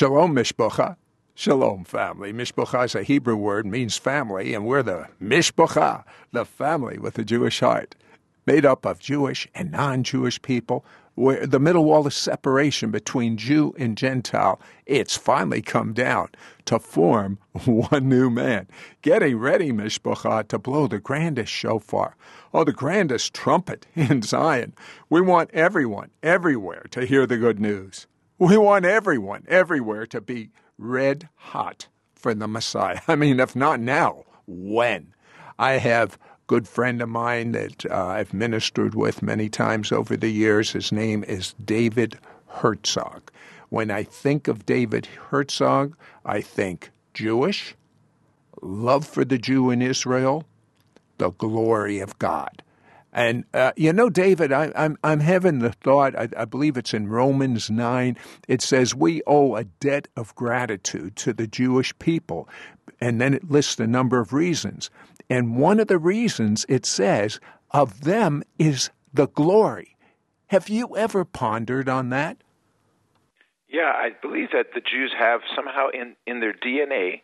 Shalom, Mishpocha. Shalom, family. Mishpocha is a Hebrew word, means family, and we're the Mishpocha, the family with a Jewish heart, made up of Jewish and non Jewish people. Where the middle wall of separation between Jew and Gentile, it's finally come down to form one new man. Getting ready, Mishpocha, to blow the grandest shofar, oh, the grandest trumpet in Zion. We want everyone, everywhere, to hear the good news. We want everyone, everywhere, to be red hot for the Messiah. I mean, if not now, when? I have good friend of mine that uh, I've ministered with many times over the years. His name is David Herzog. When I think of David Herzog, I think Jewish, love for the Jew in Israel, the glory of God. And uh, you know, David, I, am I'm, I'm having the thought. I, I, believe it's in Romans nine. It says we owe a debt of gratitude to the Jewish people, and then it lists a number of reasons. And one of the reasons it says of them is the glory. Have you ever pondered on that? Yeah, I believe that the Jews have somehow in in their DNA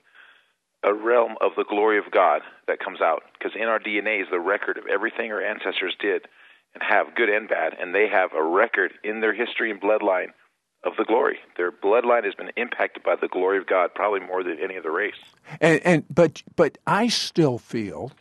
a realm of the glory of God that comes out because in our DNA is the record of everything our ancestors did and have good and bad and they have a record in their history and bloodline of the glory. Their bloodline has been impacted by the glory of God probably more than any other race. And, and but but I still feel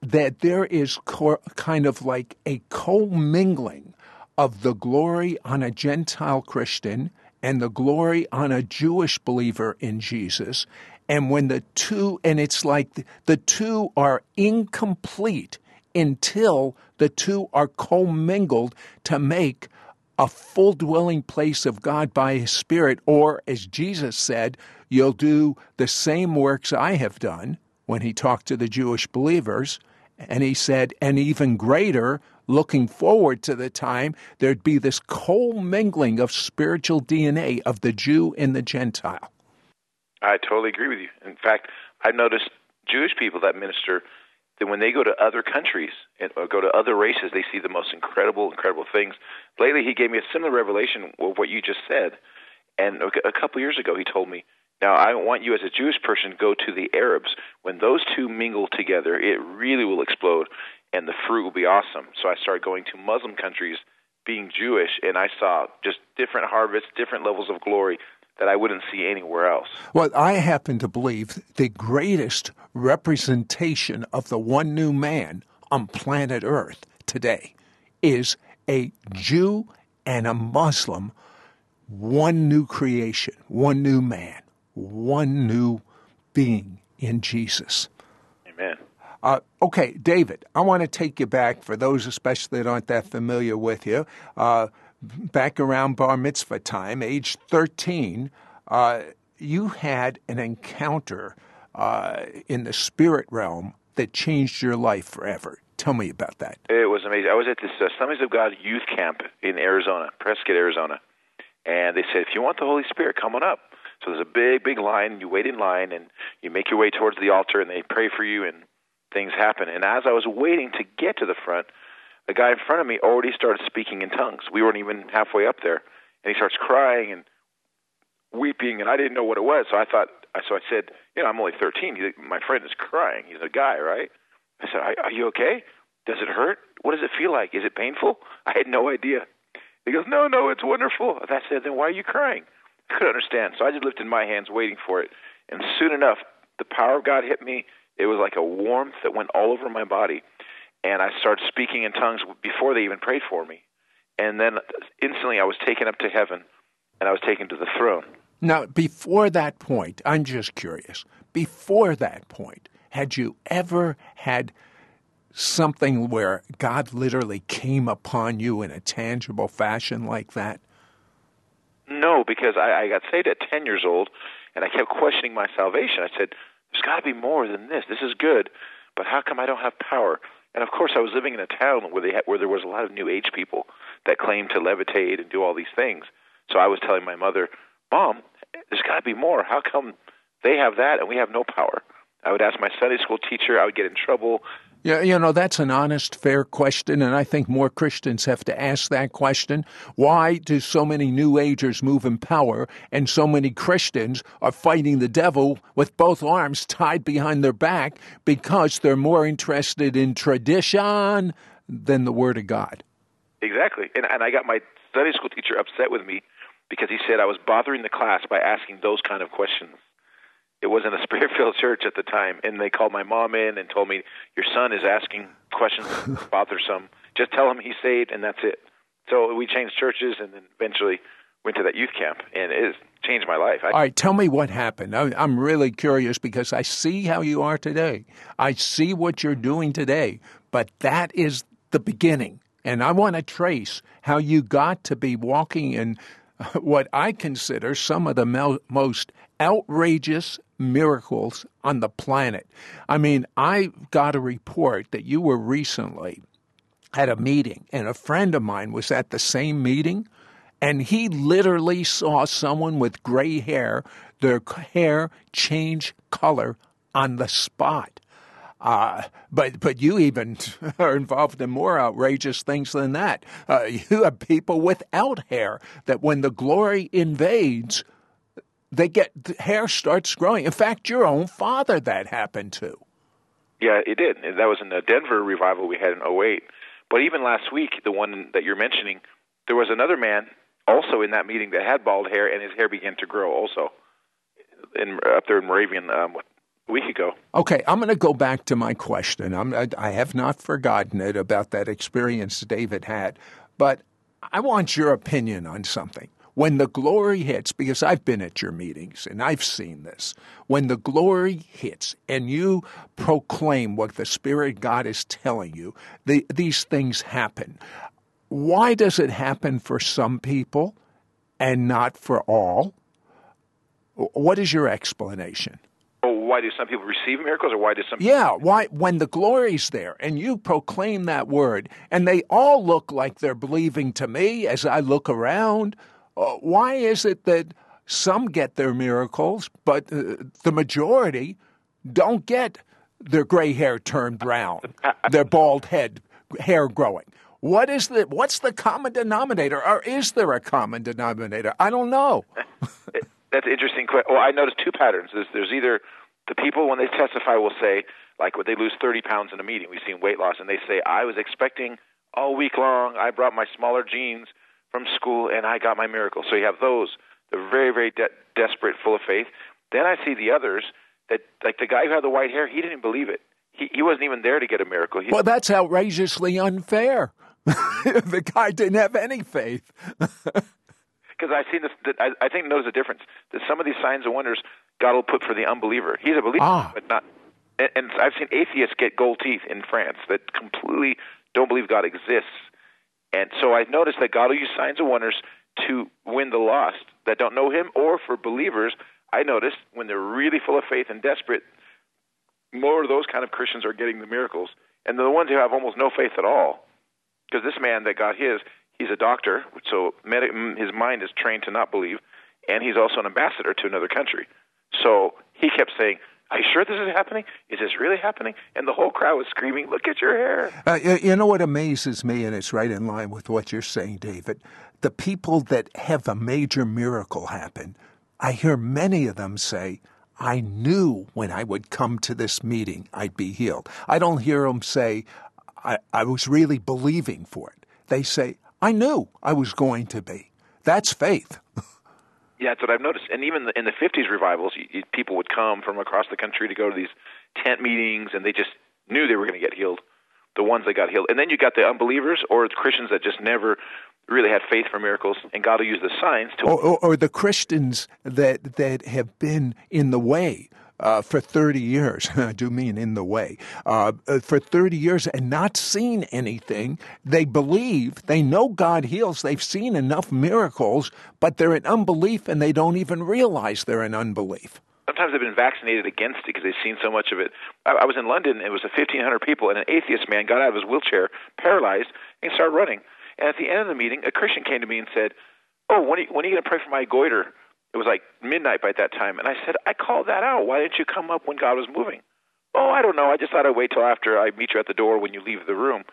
that there is co- kind of like a commingling of the glory on a Gentile Christian and the glory on a Jewish believer in Jesus and when the two, and it's like the two are incomplete until the two are commingled to make a full dwelling place of God by His Spirit, or as Jesus said, you'll do the same works I have done when He talked to the Jewish believers. And He said, and even greater, looking forward to the time there'd be this commingling of spiritual DNA of the Jew and the Gentile. I totally agree with you. In fact, I've noticed Jewish people that minister that when they go to other countries or go to other races, they see the most incredible, incredible things. Lately, he gave me a similar revelation of what you just said. And a couple years ago, he told me, now I want you as a Jewish person go to the Arabs. When those two mingle together, it really will explode, and the fruit will be awesome. So I started going to Muslim countries, being Jewish, and I saw just different harvests, different levels of glory that I wouldn't see anywhere else. Well, I happen to believe the greatest representation of the one new man on planet Earth today is a Jew and a Muslim, one new creation, one new man, one new being in Jesus. Amen. Uh, okay, David, I want to take you back for those especially that aren't that familiar with you. Uh, back around bar mitzvah time, age 13, uh, you had an encounter uh, in the spirit realm that changed your life forever. Tell me about that. It was amazing. I was at this uh, of God youth camp in Arizona, Prescott, Arizona. And they said, if you want the Holy Spirit, come on up. So there's a big, big line. You wait in line, and you make your way towards the altar, and they pray for you, and things happen. And as I was waiting to get to the front, the guy in front of me already started speaking in tongues. We weren't even halfway up there, and he starts crying and weeping, and I didn't know what it was. So I thought, so I said, you know, I'm only 13. He, my friend is crying. He's a guy, right? I said, are, are you okay? Does it hurt? What does it feel like? Is it painful? I had no idea. He goes, no, no, it's wonderful. I said, then why are you crying? I couldn't understand. So I just lifted my hands, waiting for it. And soon enough, the power of God hit me. It was like a warmth that went all over my body and I started speaking in tongues before they even prayed for me. And then instantly I was taken up to heaven and I was taken to the throne. Now, before that point, I'm just curious. Before that point, had you ever had something where God literally came upon you in a tangible fashion like that? No, because I, I got saved at 10 years old and I kept questioning my salvation. I said, There's got to be more than this. This is good, but how come I don't have power? And of course, I was living in a town where they had, where there was a lot of New Age people that claimed to levitate and do all these things. So I was telling my mother, "Mom, there's got to be more. How come they have that and we have no power?" I would ask my Sunday school teacher. I would get in trouble. Yeah, you know, that's an honest, fair question, and I think more Christians have to ask that question. Why do so many New Agers move in power and so many Christians are fighting the devil with both arms tied behind their back because they're more interested in tradition than the Word of God? Exactly. And, and I got my Sunday school teacher upset with me because he said I was bothering the class by asking those kind of questions it wasn't a spirit filled church at the time and they called my mom in and told me your son is asking questions bothersome just tell him he's saved and that's it. So we changed churches and then eventually went to that youth camp and it changed my life. I, all right tell me what happened. I'm really curious because i see how you are today. I see what you're doing today but that is the beginning. And i want to trace how you got to be walking in what I consider some of the mo- most outrageous miracles on the planet. I mean, I got a report that you were recently at a meeting, and a friend of mine was at the same meeting, and he literally saw someone with gray hair, their hair change color on the spot. Uh, but but you even are involved in more outrageous things than that. Uh, you have people without hair that when the glory invades, they get hair starts growing. In fact, your own father that happened to. Yeah, it did. That was in the Denver revival we had in 08. But even last week, the one that you're mentioning, there was another man also in that meeting that had bald hair, and his hair began to grow also in up there in Moravian um, a week ago. Okay, I'm going to go back to my question. I'm, I have not forgotten it about that experience David had, but I want your opinion on something when the glory hits, because I've been at your meetings and I've seen this, when the glory hits and you proclaim what the Spirit God is telling you, the, these things happen. Why does it happen for some people and not for all? What is your explanation? Oh, why do some people receive miracles, or why do some? Yeah, why when the glory's there and you proclaim that word, and they all look like they're believing to me as I look around. Uh, why is it that some get their miracles, but uh, the majority don't get their gray hair turned brown, their bald head hair growing? What is the what's the common denominator, or is there a common denominator? I don't know. That's an interesting question. Well, I noticed two patterns. There's, there's either the people when they testify will say, like, when they lose 30 pounds in a meeting, we've seen weight loss, and they say, I was expecting all week long. I brought my smaller jeans from school and I got my miracle. So you have those. They're very, very de- desperate, full of faith. Then I see the others that, like the guy who had the white hair, he didn't believe it. He, he wasn't even there to get a miracle. He, well, that's outrageously unfair. the guy didn't have any faith. Because I've seen this, I, I think knows the difference. That some of these signs and wonders God will put for the unbeliever. He's a believer, ah. but not. And, and I've seen atheists get gold teeth in France that completely don't believe God exists and so I noticed that God will use signs and wonders to win the lost that don't know Him, or for believers. I noticed when they're really full of faith and desperate, more of those kind of Christians are getting the miracles, and the ones who have almost no faith at all. Because this man that got his, he's a doctor, so mm, his mind is trained to not believe, and he's also an ambassador to another country. So he kept saying, are you sure this is happening? Is this really happening? And the whole crowd was screaming, Look at your hair. Uh, you know what amazes me, and it's right in line with what you're saying, David? The people that have a major miracle happen, I hear many of them say, I knew when I would come to this meeting I'd be healed. I don't hear them say, I, I was really believing for it. They say, I knew I was going to be. That's faith. Yeah, that's what I've noticed. And even in the 50s revivals, you, you, people would come from across the country to go to these tent meetings, and they just knew they were going to get healed. The ones that got healed, and then you got the unbelievers or the Christians that just never really had faith for miracles, and God will use the signs to. Or, or, or the Christians that that have been in the way uh, for 30 years, I do mean in the way, uh, uh, for 30 years and not seen anything. They believe, they know God heals, they've seen enough miracles, but they're in unbelief and they don't even realize they're in unbelief. Sometimes they've been vaccinated against it because they've seen so much of it. I, I was in London, it was a 1,500 people, and an atheist man got out of his wheelchair, paralyzed, and started running. And at the end of the meeting, a Christian came to me and said, Oh, when are you, when are you going to pray for my goiter? It was like midnight by that time, and I said, I called that out. Why didn't you come up when God was moving? Oh, I don't know. I just thought I'd wait till after I meet you at the door when you leave the room.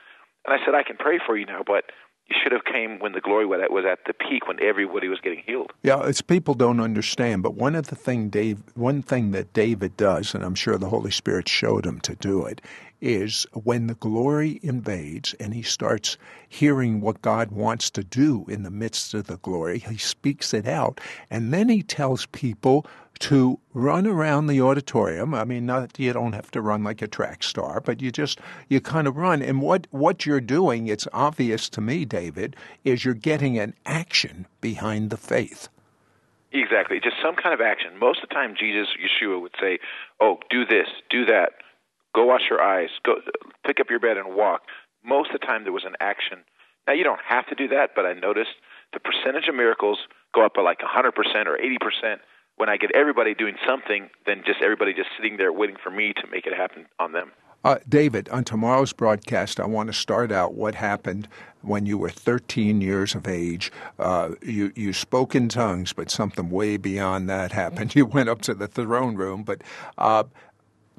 And I said, I can pray for you now, but you should have came when the glory was at the peak when everybody was getting healed. Yeah, it's people don't understand, but one of the thing Dave, one thing that David does, and I'm sure the Holy Spirit showed him to do it, is when the glory invades and he starts hearing what God wants to do in the midst of the glory, he speaks it out, and then he tells people to run around the auditorium. I mean, not you don't have to run like a track star, but you just you kind of run. And what what you're doing, it's obvious to me, David, is you're getting an action behind the faith. Exactly, just some kind of action. Most of the time, Jesus, Yeshua would say, "Oh, do this, do that, Go wash your eyes. Go pick up your bed and walk. Most of the time, there was an action. Now you don't have to do that, but I noticed the percentage of miracles go up by like 100% or 80% when I get everybody doing something than just everybody just sitting there waiting for me to make it happen on them. Uh, David, on tomorrow's broadcast, I want to start out what happened when you were 13 years of age. Uh, you, you spoke in tongues, but something way beyond that happened. You went up to the throne room, but uh,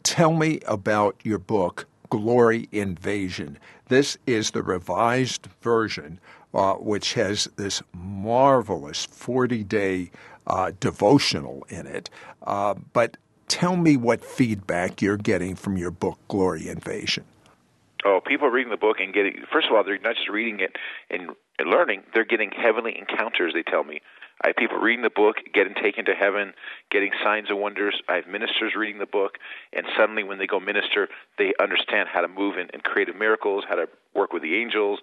Tell me about your book, Glory Invasion. This is the revised version, uh, which has this marvelous 40 day uh, devotional in it. Uh, but tell me what feedback you're getting from your book, Glory Invasion. Oh, people are reading the book and getting, first of all, they're not just reading it and learning, they're getting heavenly encounters, they tell me. I have people reading the book, getting taken to heaven, getting signs and wonders. I have ministers reading the book, and suddenly when they go minister, they understand how to move in, in creative miracles, how to work with the angels.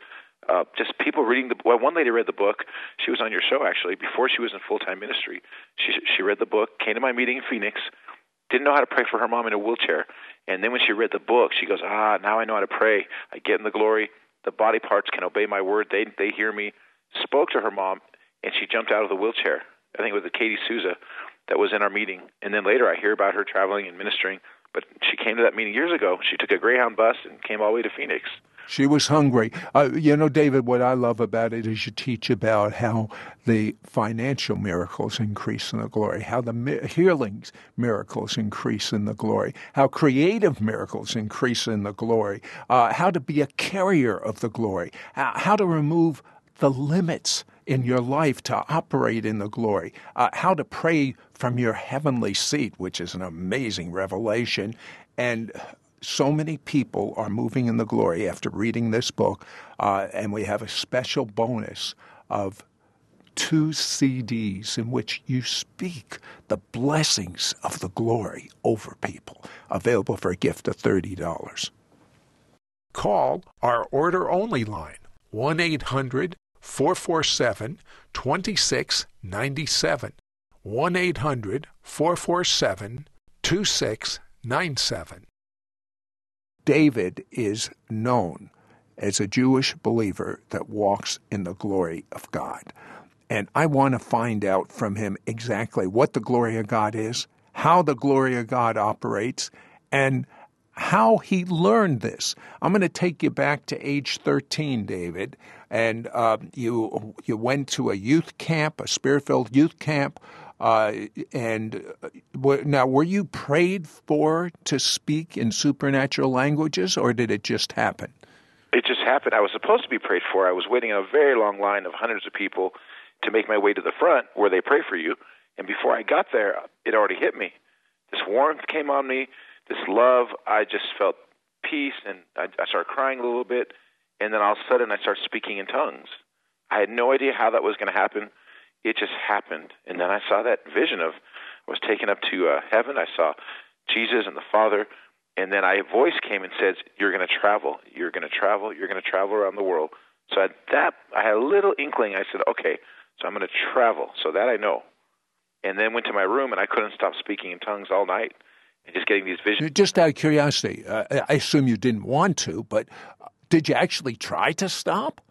Uh, just people reading the well. One lady read the book. She was on your show actually before she was in full time ministry. She she read the book, came to my meeting in Phoenix, didn't know how to pray for her mom in a wheelchair, and then when she read the book, she goes, Ah, now I know how to pray. I get in the glory. The body parts can obey my word. They they hear me. Spoke to her mom, and she jumped out of the wheelchair. I think it was the Katie Souza that was in our meeting. And then later I hear about her traveling and ministering. But she came to that meeting years ago. She took a Greyhound bus and came all the way to Phoenix. She was hungry. Uh, you know, David, what I love about it is you teach about how the financial miracles increase in the glory, how the mi- healings miracles increase in the glory, how creative miracles increase in the glory, uh, how to be a carrier of the glory, uh, how to remove the limits in your life to operate in the glory, uh, how to pray from your heavenly seat, which is an amazing revelation. And so many people are moving in the glory after reading this book, uh, and we have a special bonus of two CDs in which you speak the blessings of the glory over people, available for a gift of $30. Call our order only line, 1 800 447 2697. 1 800 447 2697. David is known as a Jewish believer that walks in the glory of God. And I want to find out from him exactly what the glory of God is, how the glory of God operates, and how he learned this. I'm going to take you back to age 13, David, and uh, you you went to a youth camp, a spirit-filled youth camp. Uh, and uh, now, were you prayed for to speak in supernatural languages, or did it just happen? It just happened. I was supposed to be prayed for. I was waiting in a very long line of hundreds of people to make my way to the front where they pray for you. And before I got there, it already hit me. This warmth came on me, this love. I just felt peace, and I, I started crying a little bit and then all of a sudden I started speaking in tongues. I had no idea how that was going to happen. It just happened, and then I saw that vision of I was taken up to uh, heaven. I saw Jesus and the Father, and then a voice came and says, "You're going to travel. You're going to travel. You're going to travel around the world." So at that, I had a little inkling. I said, "Okay, so I'm going to travel." So that I know, and then went to my room, and I couldn't stop speaking in tongues all night and just getting these visions. Just out of curiosity, uh, I assume you didn't want to, but did you actually try to stop?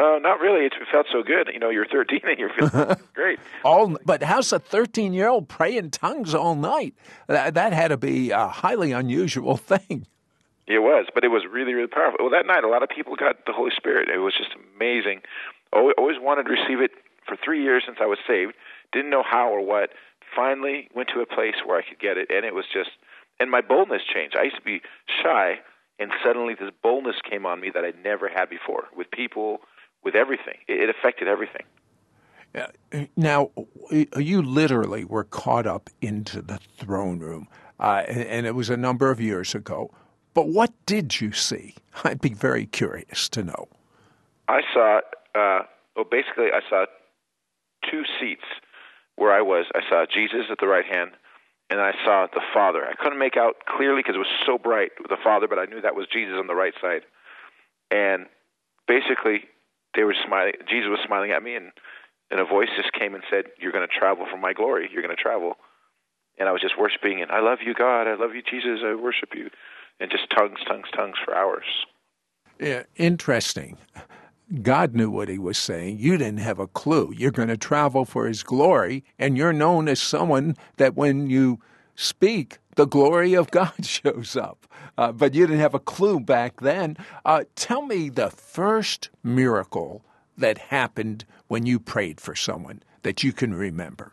Uh, not really. It felt so good. You know, you're 13 and you're feeling great. all, but how's a 13 year old praying tongues all night? That, that had to be a highly unusual thing. It was, but it was really, really powerful. Well, that night, a lot of people got the Holy Spirit. It was just amazing. Always wanted to receive it for three years since I was saved. Didn't know how or what. Finally, went to a place where I could get it, and it was just and my boldness changed. I used to be shy, and suddenly this boldness came on me that I'd never had before with people, with everything. It, affected everything. Uh, now, you literally were caught up into the throne room, uh, and, and it was a number of years ago. But what did you see? I'd be very curious to know. I saw, uh, well, basically, I saw two seats where I was. I saw Jesus at the right hand, and I saw the Father. I couldn't make out clearly because it was so bright the Father, but I knew that was Jesus on the right side. And basically, they were smiling. Jesus was smiling at me, and and a voice just came and said, "You're going to travel for my glory. You're going to travel." And I was just worshiping, and I love you, God. I love you, Jesus. I worship you, and just tongues, tongues, tongues for hours. Yeah, interesting. God knew what he was saying. You didn't have a clue. You're going to travel for his glory, and you're known as someone that when you speak, the glory of God shows up. Uh, but you didn't have a clue back then. Uh, tell me the first miracle that happened when you prayed for someone that you can remember.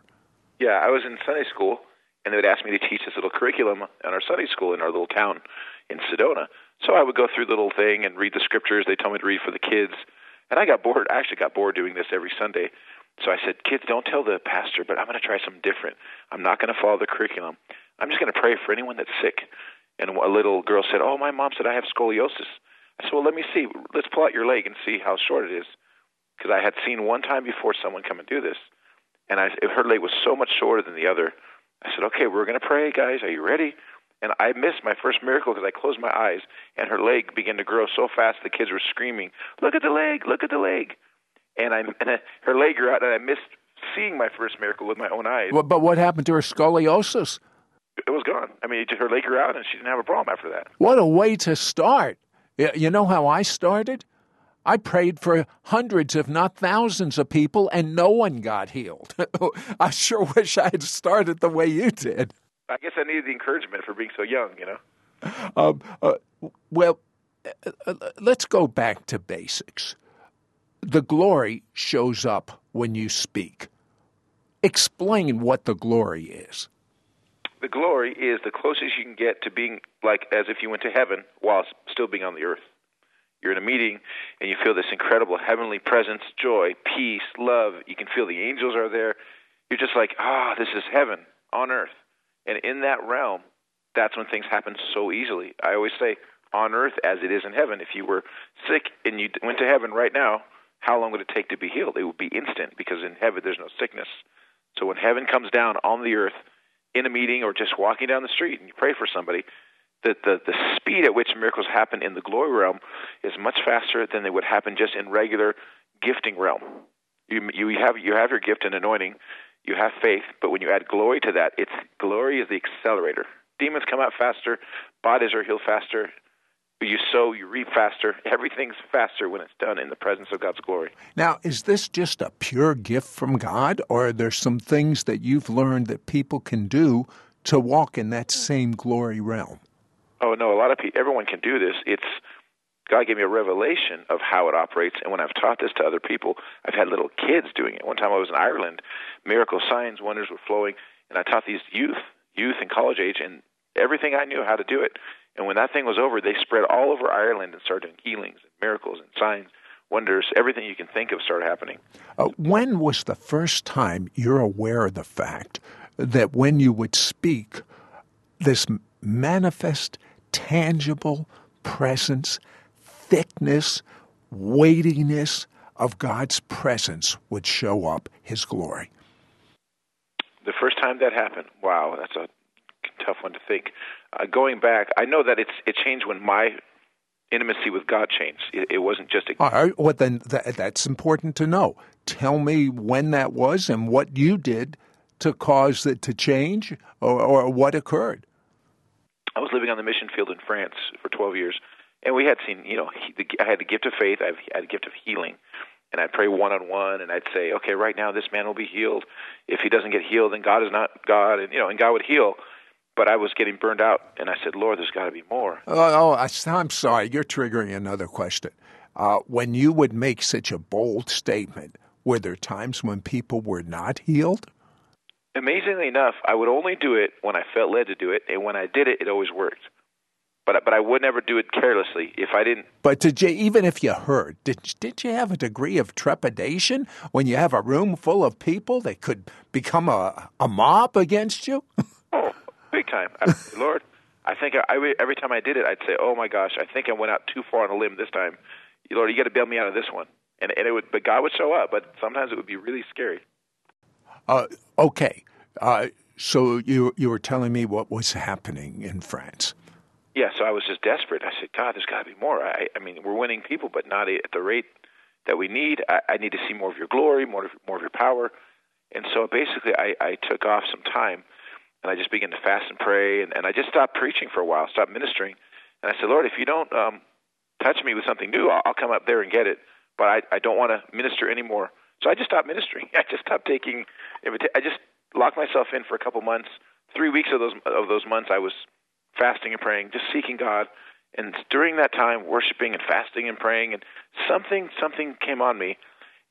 Yeah, I was in Sunday school, and they would ask me to teach this little curriculum in our Sunday school in our little town in Sedona. So I would go through the little thing and read the scriptures they told me to read for the kids. And I got bored. I actually got bored doing this every Sunday. So I said, kids, don't tell the pastor, but I'm going to try something different. I'm not going to follow the curriculum. I'm just going to pray for anyone that's sick. And a little girl said, oh, my mom said I have scoliosis. I said, well, let me see. Let's pull out your leg and see how short it is. Because I had seen one time before someone come and do this. And I, her leg was so much shorter than the other. I said, okay, we're going to pray, guys. Are you ready? And I missed my first miracle because I closed my eyes and her leg began to grow so fast the kids were screaming, "Look at the leg! Look at the leg!" And I and her leg grew out, and I missed seeing my first miracle with my own eyes. Well, but what happened to her scoliosis? It was gone. I mean, her leg grew out, and she didn't have a problem after that. What a way to start! You know how I started? I prayed for hundreds, if not thousands, of people, and no one got healed. I sure wish I had started the way you did. I guess I needed the encouragement for being so young, you know. Um, uh, well, uh, uh, let's go back to basics. The glory shows up when you speak. Explain what the glory is. The glory is the closest you can get to being like as if you went to heaven while still being on the earth. You're in a meeting and you feel this incredible heavenly presence, joy, peace, love. You can feel the angels are there. You're just like, ah, oh, this is heaven on earth. And in that realm, that's when things happen so easily. I always say, on earth as it is in heaven. If you were sick and you went to heaven right now, how long would it take to be healed? It would be instant because in heaven there's no sickness. So when heaven comes down on the earth in a meeting or just walking down the street and you pray for somebody, the, the, the speed at which miracles happen in the glory realm is much faster than they would happen just in regular gifting realm. You, you have you have your gift and anointing, you have faith, but when you add glory to that, it's glory is the accelerator. Demons come out faster, bodies are healed faster. You sow, you reap faster. Everything's faster when it's done in the presence of God's glory. Now, is this just a pure gift from God, or are there some things that you've learned that people can do to walk in that same glory realm? Oh no, a lot of people, everyone can do this. It's God gave me a revelation of how it operates. And when I've taught this to other people, I've had little kids doing it. One time I was in Ireland, miracle signs, wonders were flowing, and I taught these youth, youth in college age, and everything I knew how to do it. And when that thing was over, they spread all over Ireland and started doing healings and miracles and signs, wonders, everything you can think of started happening. Uh, when was the first time you're aware of the fact that when you would speak, this manifest, tangible presence thickness, weightiness of God's presence would show up, His glory. The first time that happened, wow, that's a tough one to think. Uh, going back, I know that it's it changed when my intimacy with God changed. It, it wasn't just a. All right, well then that, that's important to know. Tell me when that was and what you did to cause it to change, or, or what occurred. I was living on the mission field in France for 12 years, and we had seen, you know, he, the, I had the gift of faith, I had the gift of healing, and I'd pray one on one, and I'd say, okay, right now this man will be healed. If he doesn't get healed, then God is not God, and you know, and God would heal. But I was getting burned out, and I said, Lord, there's got to be more. Oh, oh I, am sorry, you're triggering another question. Uh, when you would make such a bold statement, were there times when people were not healed? Amazingly enough, I would only do it when I felt led to do it, and when I did it, it always worked. But but I would never do it carelessly if I didn't. But did you, even if you heard, did did you have a degree of trepidation when you have a room full of people that could become a a mob against you? oh, big time, Lord. I think I, I, every time I did it, I'd say, "Oh my gosh, I think I went out too far on a limb this time. Lord, you got to bail me out of this one." And and it would, but God would show up. But sometimes it would be really scary. Uh, okay, uh, so you you were telling me what was happening in France. Yeah, so I was just desperate. I said, God, there's got to be more. I, I mean, we're winning people, but not at the rate that we need. I, I need to see more of your glory, more of, more of your power. And so basically, I, I took off some time and I just began to fast and pray. And, and I just stopped preaching for a while, stopped ministering. And I said, Lord, if you don't um, touch me with something new, I'll, I'll come up there and get it. But I, I don't want to minister anymore. So I just stopped ministering. I just stopped taking. I just locked myself in for a couple months. Three weeks of those of those months, I was fasting and praying, just seeking God. And during that time, worshiping and fasting and praying, and something something came on me.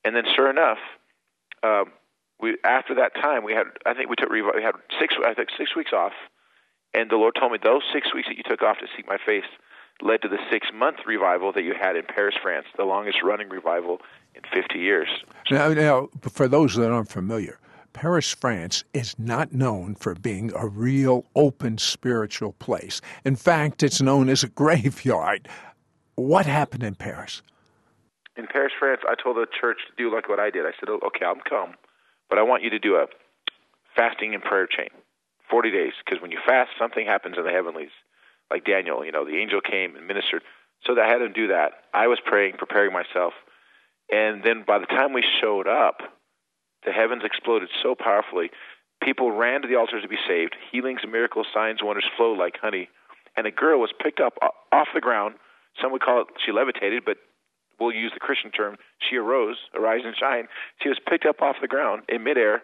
And then, sure enough, uh, we after that time we had I think we took we had six I think six weeks off, and the Lord told me those six weeks that you took off to seek my face led to the six month revival that you had in Paris, France, the longest running revival in 50 years. Now, now for those that aren't familiar, Paris, France is not known for being a real open spiritual place. In fact, it's known as a graveyard. What happened in Paris? In Paris, France, I told the church to do like what I did. I said, oh, okay, I'll come, but I want you to do a fasting and prayer chain, 40 days, because when you fast, something happens in the heavenlies. Like Daniel, you know, the angel came and ministered. So I had him do that. I was praying, preparing myself. And then by the time we showed up, the heavens exploded so powerfully. People ran to the altars to be saved. Healings, miracles, signs, wonders flow like honey. And a girl was picked up off the ground. Some would call it she levitated, but we'll use the Christian term. She arose, arise and shine. She was picked up off the ground in midair,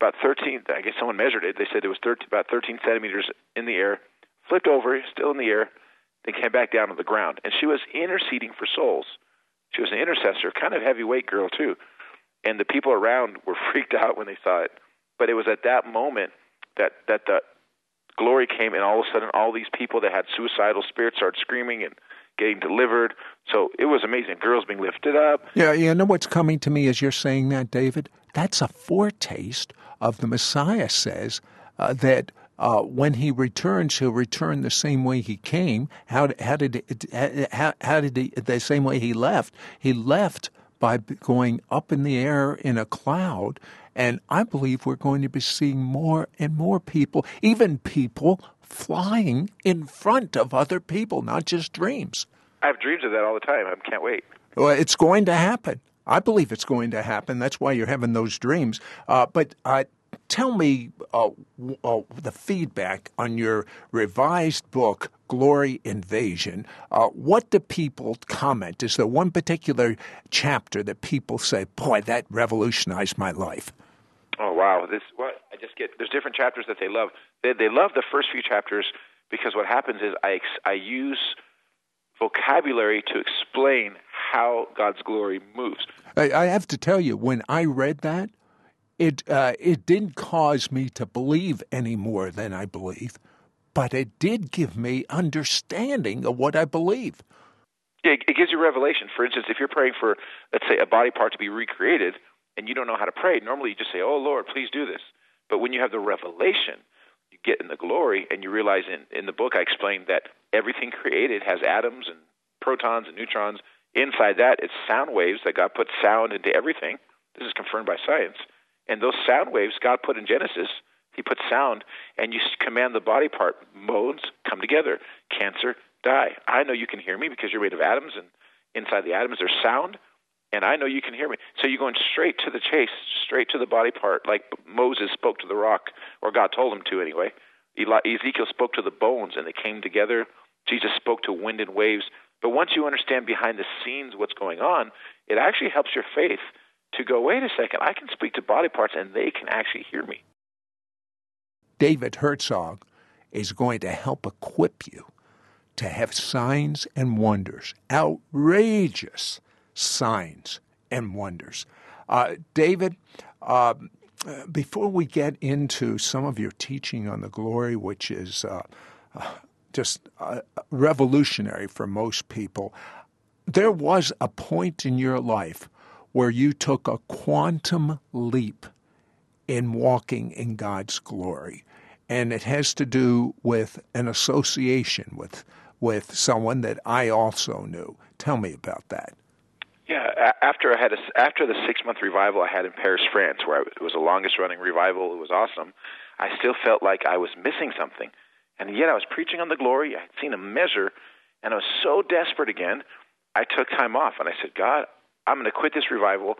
about 13. I guess someone measured it. They said it was 13, about 13 centimeters in the air. Flipped over, still in the air, then came back down to the ground. And she was interceding for souls. She was an intercessor, kind of heavyweight girl too and the people around were freaked out when they saw it. But it was at that moment that that the glory came, and all of a sudden, all these people that had suicidal spirits started screaming and getting delivered. So it was amazing. Girls being lifted up. Yeah, you know what's coming to me as you're saying that, David? That's a foretaste of the Messiah says uh, that. Uh, when he returns, he'll return the same way he came. How, how did how, how did he the same way he left? He left by going up in the air in a cloud. And I believe we're going to be seeing more and more people, even people flying in front of other people, not just dreams. I have dreams of that all the time. I can't wait. Well, it's going to happen. I believe it's going to happen. That's why you're having those dreams. Uh, but uh, tell me uh, uh, the feedback on your revised book, Glory Invasion. Uh, what do people comment? Is there one particular chapter that people say, "Boy, that revolutionized my life"? Oh wow! This what I just get. There's different chapters that they love. They they love the first few chapters because what happens is I I use vocabulary to explain how God's glory moves. I, I have to tell you, when I read that, it uh, it didn't cause me to believe any more than I believe, but it did give me understanding of what I believe. It gives you revelation. For instance, if you're praying for, let's say, a body part to be recreated, and you don't know how to pray, normally you just say, "Oh Lord, please do this." But when you have the revelation, you get in the glory, and you realize. In in the book, I explained that everything created has atoms and protons and neutrons. Inside that, it's sound waves that God put sound into everything. This is confirmed by science and those sound waves God put in Genesis, He put sound, and you command the body part modes come together. Cancer, die. I know you can hear me because you're made of atoms, and inside the atoms there's sound, and I know you can hear me. So you're going straight to the chase, straight to the body part, like Moses spoke to the rock, or God told him to anyway. Ezekiel spoke to the bones, and they came together. Jesus spoke to wind and waves. But once you understand behind the scenes what's going on, it actually helps your faith to go, wait a second, I can speak to body parts and they can actually hear me. David Herzog is going to help equip you to have signs and wonders, outrageous signs and wonders. Uh, David, uh, before we get into some of your teaching on the glory, which is uh, uh, just uh, revolutionary for most people, there was a point in your life where you took a quantum leap in walking in God's glory. And it has to do with an association with with someone that I also knew. Tell me about that. Yeah, after I had a, after the six month revival I had in Paris, France, where it was the longest running revival, it was awesome. I still felt like I was missing something, and yet I was preaching on the glory. I had seen a measure, and I was so desperate again. I took time off, and I said, God, I'm going to quit this revival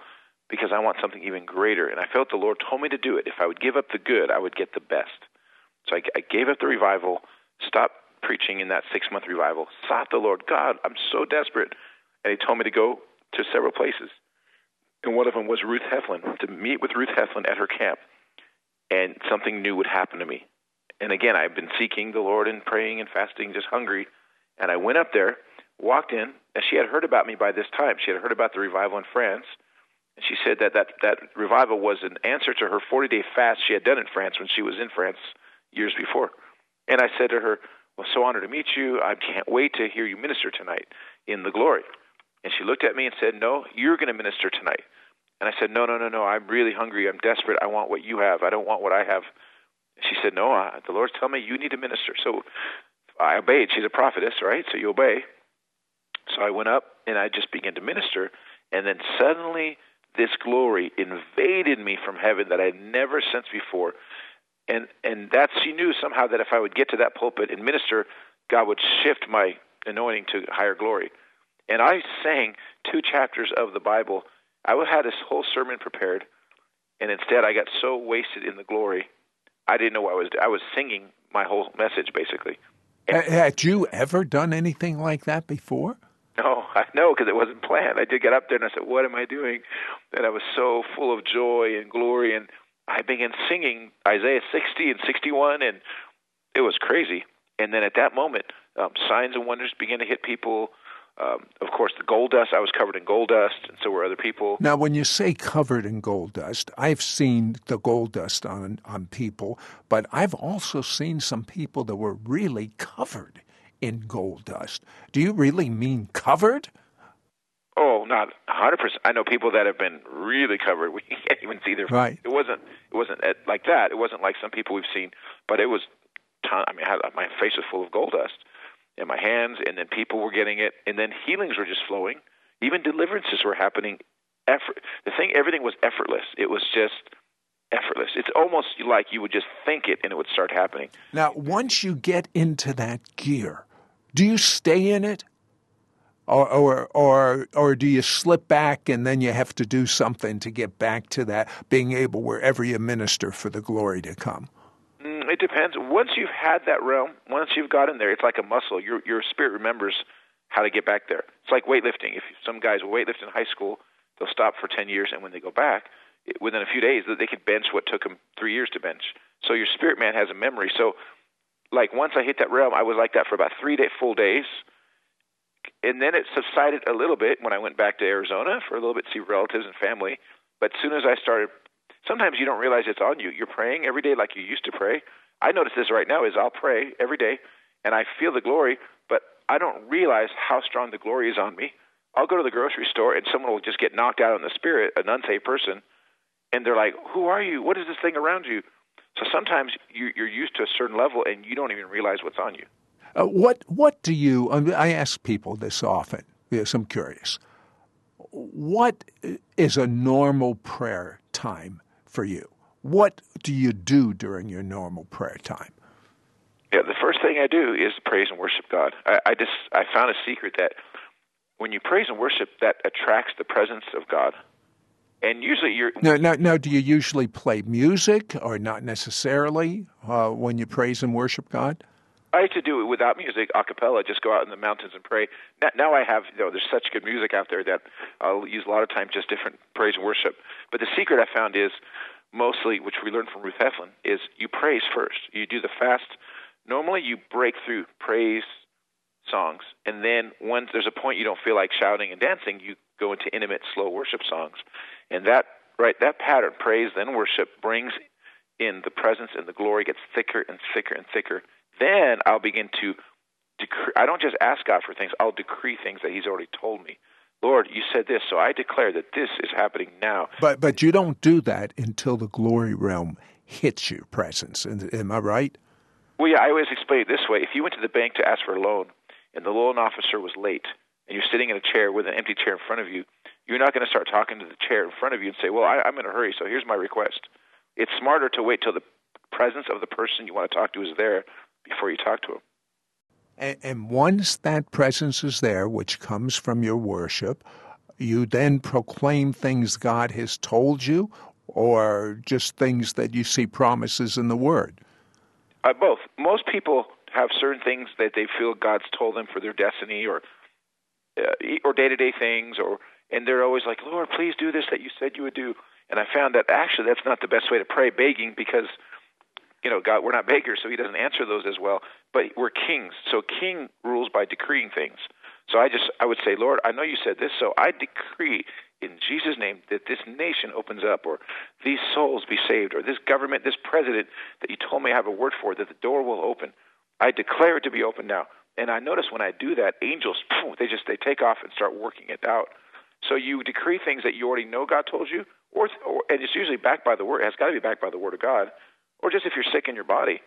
because I want something even greater. And I felt the Lord told me to do it. If I would give up the good, I would get the best. So I, I gave up the revival, stopped preaching in that six month revival, sought the Lord. God, I'm so desperate. And He told me to go to several places. And one of them was Ruth Heflin, to meet with Ruth Heflin at her camp. And something new would happen to me. And again, I've been seeking the Lord and praying and fasting, just hungry. And I went up there, walked in, and she had heard about me by this time. She had heard about the revival in France. And she said that that, that revival was an answer to her 40 day fast she had done in France when she was in France years before. And I said to her, Well, so honored to meet you. I can't wait to hear you minister tonight in the glory. And she looked at me and said, No, you're going to minister tonight. And I said, No, no, no, no. I'm really hungry. I'm desperate. I want what you have. I don't want what I have. She said, No, uh, the Lord's telling me you need to minister. So I obeyed. She's a prophetess, right? So you obey. So I went up and I just began to minister. And then suddenly this glory invaded me from heaven that I had never sensed before. And and that she knew somehow that if I would get to that pulpit and minister, God would shift my anointing to higher glory. And I sang two chapters of the Bible. I had this whole sermon prepared, and instead I got so wasted in the glory, I didn't know what I was. I was singing my whole message basically. And, had you ever done anything like that before? I know because it wasn't planned. I did get up there and I said, "What am I doing?" And I was so full of joy and glory, and I began singing Isaiah 60 and 61, and it was crazy. And then at that moment, um, signs and wonders began to hit people. Um, of course, the gold dust. I was covered in gold dust, and so were other people. Now, when you say covered in gold dust, I've seen the gold dust on on people, but I've also seen some people that were really covered in gold dust. Do you really mean covered? Oh, not hundred percent. I know people that have been really covered. We can't even see their. Right. It wasn't. It wasn't uh, like that. It wasn't like some people we've seen, but it was. Ton, I mean, I had, uh, my face was full of gold dust in my hands, and then people were getting it, and then healings were just flowing. Even deliverances were happening. Effort. The thing, everything was effortless. It was just effortless. It's almost like you would just think it, and it would start happening. Now, once you get into that gear, do you stay in it? Or, or, or, or do you slip back and then you have to do something to get back to that being able wherever you minister for the glory to come? Mm, it depends. Once you've had that realm, once you've got in there, it's like a muscle. Your your spirit remembers how to get back there. It's like weightlifting. If some guys weightlift in high school, they'll stop for ten years, and when they go back, it, within a few days, they could bench what took them three years to bench. So your spirit man has a memory. So, like once I hit that realm, I was like that for about three day, full days, and then it subsided a little bit when I went back to Arizona for a little bit to see relatives and family. But as soon as I started sometimes you don't realize it's on you. You're praying every day like you used to pray. I notice this right now is I'll pray every day and I feel the glory, but I don't realize how strong the glory is on me. I'll go to the grocery store and someone will just get knocked out in the spirit, an unsaved person, and they're like, "Who are you? What is this thing around you?" So sometimes you're used to a certain level and you don't even realize what's on you. Uh, what What do you? I ask people this often. Yes, I'm curious. What is a normal prayer time for you? What do you do during your normal prayer time? Yeah, the first thing I do is praise and worship God. I, I just I found a secret that when you praise and worship, that attracts the presence of God. And usually, you're now. Now, now do you usually play music, or not necessarily, uh, when you praise and worship God? I used to do it without music, a cappella. Just go out in the mountains and pray. Now I have, you know, there's such good music out there that I'll use a lot of times just different praise and worship. But the secret I found is mostly, which we learned from Ruth Heflin, is you praise first. You do the fast. Normally, you break through praise songs, and then once there's a point you don't feel like shouting and dancing, you go into intimate, slow worship songs, and that right, that pattern, praise then worship, brings in the presence and the glory gets thicker and thicker and thicker. Then I'll begin to decree. I don't just ask God for things; I'll decree things that He's already told me. Lord, you said this, so I declare that this is happening now. But but you don't do that until the glory realm hits your presence. Am I right? Well, yeah. I always explain it this way: if you went to the bank to ask for a loan, and the loan officer was late, and you're sitting in a chair with an empty chair in front of you, you're not going to start talking to the chair in front of you and say, "Well, I, I'm in a hurry, so here's my request." It's smarter to wait till the presence of the person you want to talk to is there before you talk to him. And, and once that presence is there, which comes from your worship, you then proclaim things God has told you, or just things that you see promises in the Word? Uh, both. Most people have certain things that they feel God's told them for their destiny, or uh, or day to day things, or and they're always like, Lord, please do this that you said you would do. And I found that actually that's not the best way to pray, begging, because you know, God, we're not beggars, so He doesn't answer those as well. But we're kings, so king rules by decreeing things. So I just, I would say, Lord, I know you said this, so I decree in Jesus' name that this nation opens up, or these souls be saved, or this government, this president that you told me I have a word for, that the door will open. I declare it to be open now. And I notice when I do that, angels, they just they take off and start working it out. So you decree things that you already know God told you, or, or and it's usually backed by the word. It has got to be backed by the word of God, or just if you're sick in your body.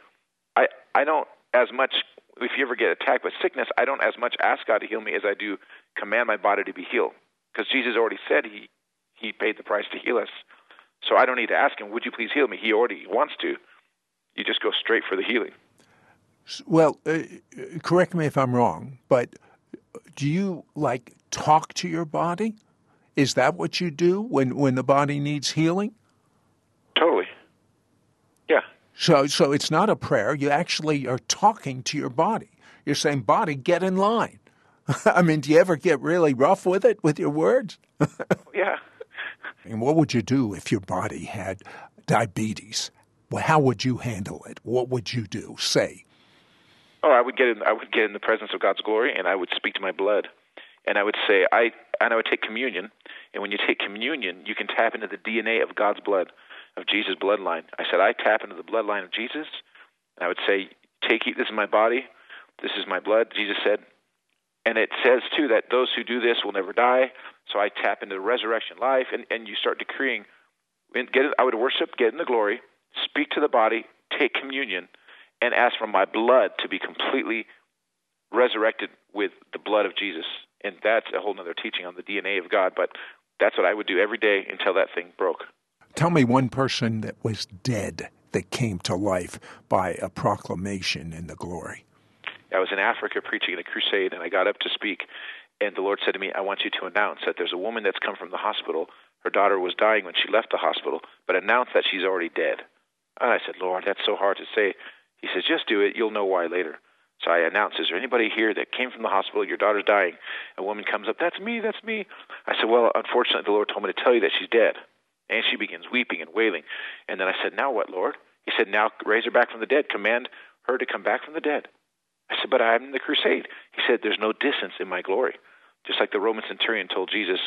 I I don't as much if you ever get attacked with sickness, I don't as much ask God to heal me as I do command my body to be healed, because Jesus already said he he paid the price to heal us. So I don't need to ask him, "Would you please heal me?" He already wants to. You just go straight for the healing. Well, uh, correct me if I'm wrong, but do you like talk to your body? Is that what you do when, when the body needs healing? Totally. Yeah. So so it's not a prayer. You actually are talking to your body. You're saying, body, get in line. I mean, do you ever get really rough with it with your words? yeah. And what would you do if your body had diabetes? Well, how would you handle it? What would you do? Say. Oh, I would get in. I would get in the presence of God's glory, and I would speak to my blood, and I would say, I and I would take communion, and when you take communion, you can tap into the DNA of God's blood, of Jesus' bloodline. I said, I tap into the bloodline of Jesus, and I would say, take eat. This is my body. This is my blood. Jesus said, and it says too that those who do this will never die. So I tap into the resurrection life, and and you start decreeing. Get I would worship, get in the glory, speak to the body, take communion, and ask for my blood to be completely resurrected with the blood of Jesus. And that's a whole other teaching on the DNA of God. But that's what I would do every day until that thing broke. Tell me one person that was dead that came to life by a proclamation in the glory. I was in Africa preaching in a crusade, and I got up to speak, and the Lord said to me, I want you to announce that there's a woman that's come from the hospital. Her daughter was dying when she left the hospital, but announce that she's already dead. And I said, Lord, that's so hard to say. He says, just do it. You'll know why later. So I announce, is there anybody here that came from the hospital? Your daughter's dying. A woman comes up, that's me, that's me. I said, well, unfortunately, the Lord told me to tell you that she's dead. And she begins weeping and wailing. And then I said, now what, Lord? He said, now raise her back from the dead. Command her to come back from the dead. I said, but I'm in the crusade. He said, there's no distance in my glory. Just like the Roman centurion told Jesus,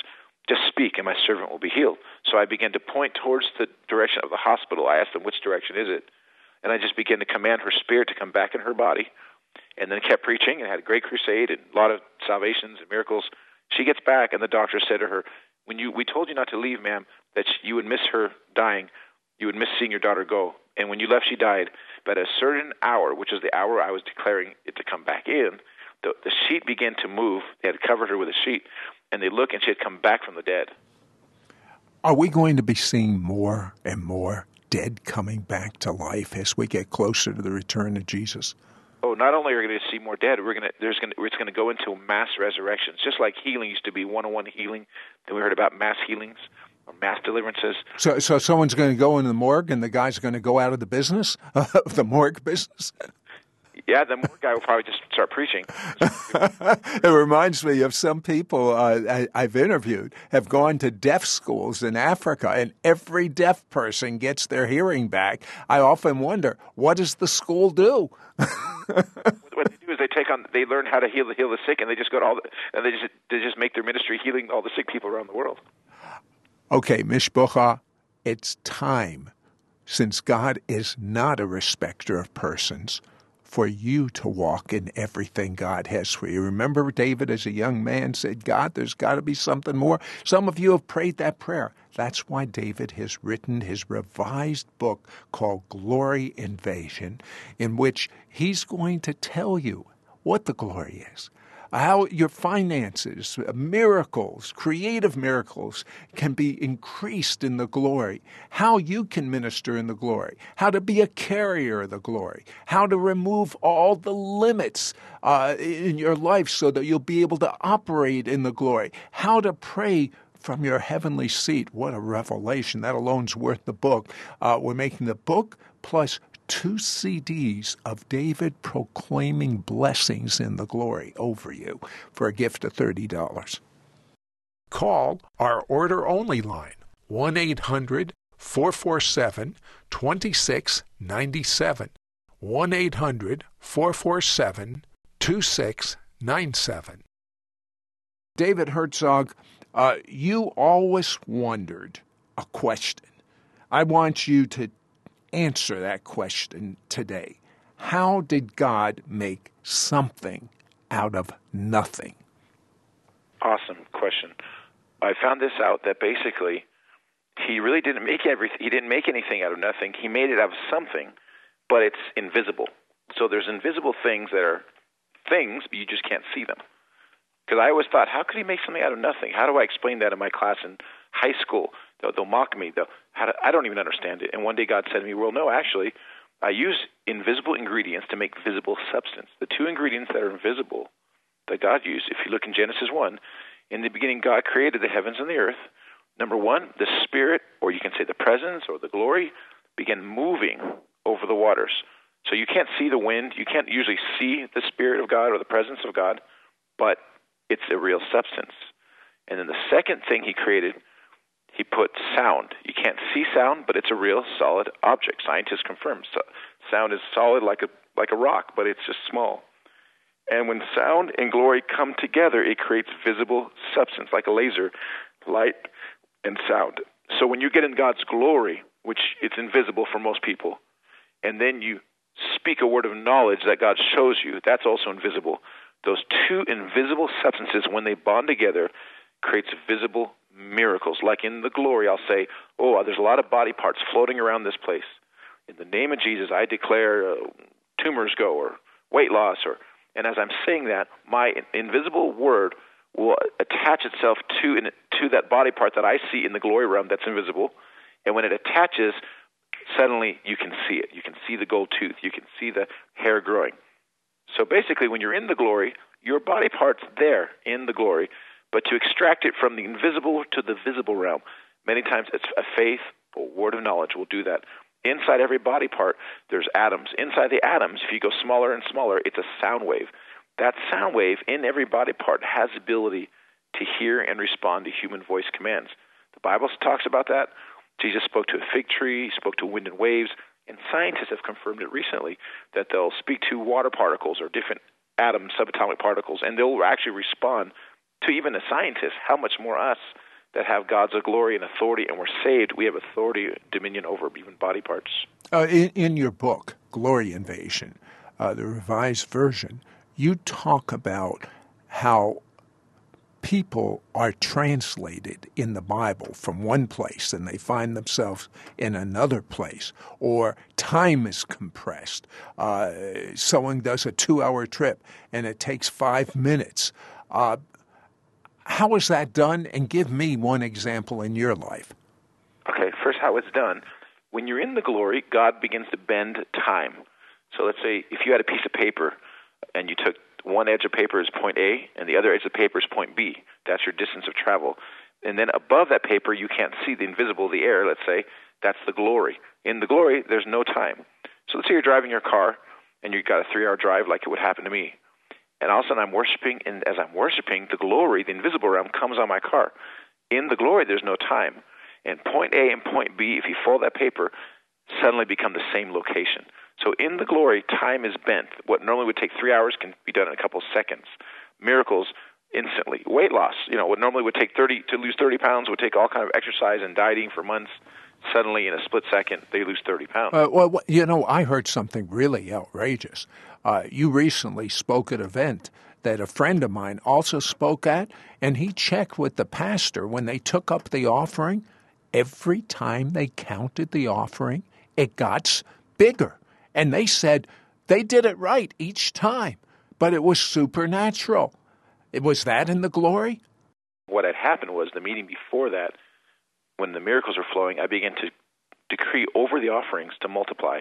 just speak and my servant will be healed. So I began to point towards the direction of the hospital. I asked them, which direction is it? And I just began to command her spirit to come back in her body and then kept preaching and had a great crusade and a lot of salvations and miracles. She gets back, and the doctor said to her, "When you we told you not to leave, ma'am, that you would miss her dying, you would miss seeing your daughter go. And when you left, she died. But at a certain hour, which is the hour I was declaring it to come back in, the, the sheet began to move. They had covered her with a sheet, and they look, and she had come back from the dead. Are we going to be seeing more and more dead coming back to life as we get closer to the return of Jesus? Oh, not only are we going to see more dead, we're going to there's going to, it's going to go into mass resurrections, just like healing used to be one-on-one healing. Then we heard about mass healings or mass deliverances. So, so someone's going to go in the morgue, and the guy's going to go out of the business, of the morgue business. Yeah, the morgue guy will probably just start preaching. it reminds me of some people uh, I, I've interviewed have gone to deaf schools in Africa, and every deaf person gets their hearing back. I often wonder, what does the school do? what they do is they take on, they learn how to heal the heal the sick, and they just go to all, the, and they just they just make their ministry healing all the sick people around the world. Okay, Mishpocha, It's time, since God is not a respecter of persons, for you to walk in everything God has for you. Remember, David, as a young man, said, God, there's got to be something more. Some of you have prayed that prayer. That's why David has written his revised book called Glory Invasion, in which he's going to tell you what the glory is how your finances, miracles, creative miracles can be increased in the glory, how you can minister in the glory, how to be a carrier of the glory, how to remove all the limits uh, in your life so that you'll be able to operate in the glory, how to pray from your heavenly seat. What a revelation. That alone's worth the book. Uh, we're making the book plus two CDs of David proclaiming blessings in the glory over you for a gift of $30. Call our order only line 1 800 447 2697. 1 800 447 2697. David Herzog, uh, you always wondered a question. I want you to answer that question today. How did God make something out of nothing? Awesome question. I found this out that basically he really didn't make everything. He didn't make anything out of nothing. He made it out of something, but it's invisible. So there's invisible things that are things, but you just can't see them. Because I always thought, how could he make something out of nothing? How do I explain that in my class in high school? They'll, they'll mock me. They'll, how do, I don't even understand it. And one day God said to me, Well, no, actually, I use invisible ingredients to make visible substance. The two ingredients that are invisible that God used, if you look in Genesis 1, in the beginning, God created the heavens and the earth. Number one, the Spirit, or you can say the presence or the glory, began moving over the waters. So you can't see the wind. You can't usually see the Spirit of God or the presence of God, but it's a real substance. And then the second thing he created he put sound. You can't see sound, but it's a real solid object. Scientists confirm so, sound is solid like a like a rock, but it's just small. And when sound and glory come together, it creates visible substance like a laser, light and sound. So when you get in God's glory, which it's invisible for most people, and then you speak a word of knowledge that God shows you, that's also invisible. Those two invisible substances, when they bond together, creates visible miracles. Like in the glory, I'll say, Oh, there's a lot of body parts floating around this place. In the name of Jesus, I declare uh, tumors go or weight loss. or And as I'm saying that, my invisible word will attach itself to, in, to that body part that I see in the glory realm that's invisible. And when it attaches, suddenly you can see it. You can see the gold tooth. You can see the hair growing. So basically, when you're in the glory, your body part's there in the glory but to extract it from the invisible to the visible realm. Many times it's a faith or word of knowledge will do that. Inside every body part, there's atoms. Inside the atoms, if you go smaller and smaller, it's a sound wave. That sound wave in every body part has the ability to hear and respond to human voice commands. The Bible talks about that. Jesus spoke to a fig tree, he spoke to wind and waves, and scientists have confirmed it recently that they'll speak to water particles or different atoms, subatomic particles, and they'll actually respond to even a scientist, how much more us that have God's glory and authority and we're saved, we have authority, dominion over even body parts. Uh, in, in, your book, Glory Invasion, uh, the revised version, you talk about how people are translated in the Bible from one place and they find themselves in another place, or time is compressed. Uh, someone does a two hour trip and it takes five minutes. Uh, how is that done? And give me one example in your life. Okay, first, how it's done. When you're in the glory, God begins to bend time. So let's say if you had a piece of paper and you took one edge of paper is point A and the other edge of paper is point B. That's your distance of travel. And then above that paper, you can't see the invisible, the air, let's say. That's the glory. In the glory, there's no time. So let's say you're driving your car and you've got a three hour drive like it would happen to me and all of a sudden I'm worshiping, and as I'm worshiping, the glory, the invisible realm, comes on my car. In the glory, there's no time. And point A and point B, if you fold that paper, suddenly become the same location. So in the glory, time is bent. What normally would take three hours can be done in a couple seconds. Miracles instantly. Weight loss, you know, what normally would take 30 to lose 30 pounds would take all kind of exercise and dieting for months. suddenly in a split second they lose 30 pounds. Uh, well, you know, I heard something really outrageous. Uh, you recently spoke at an event that a friend of mine also spoke at, and he checked with the pastor when they took up the offering. Every time they counted the offering, it got bigger. And they said they did it right each time, but it was supernatural. It was that in the glory? What had happened was the meeting before that, when the miracles were flowing, I began to decree over the offerings to multiply.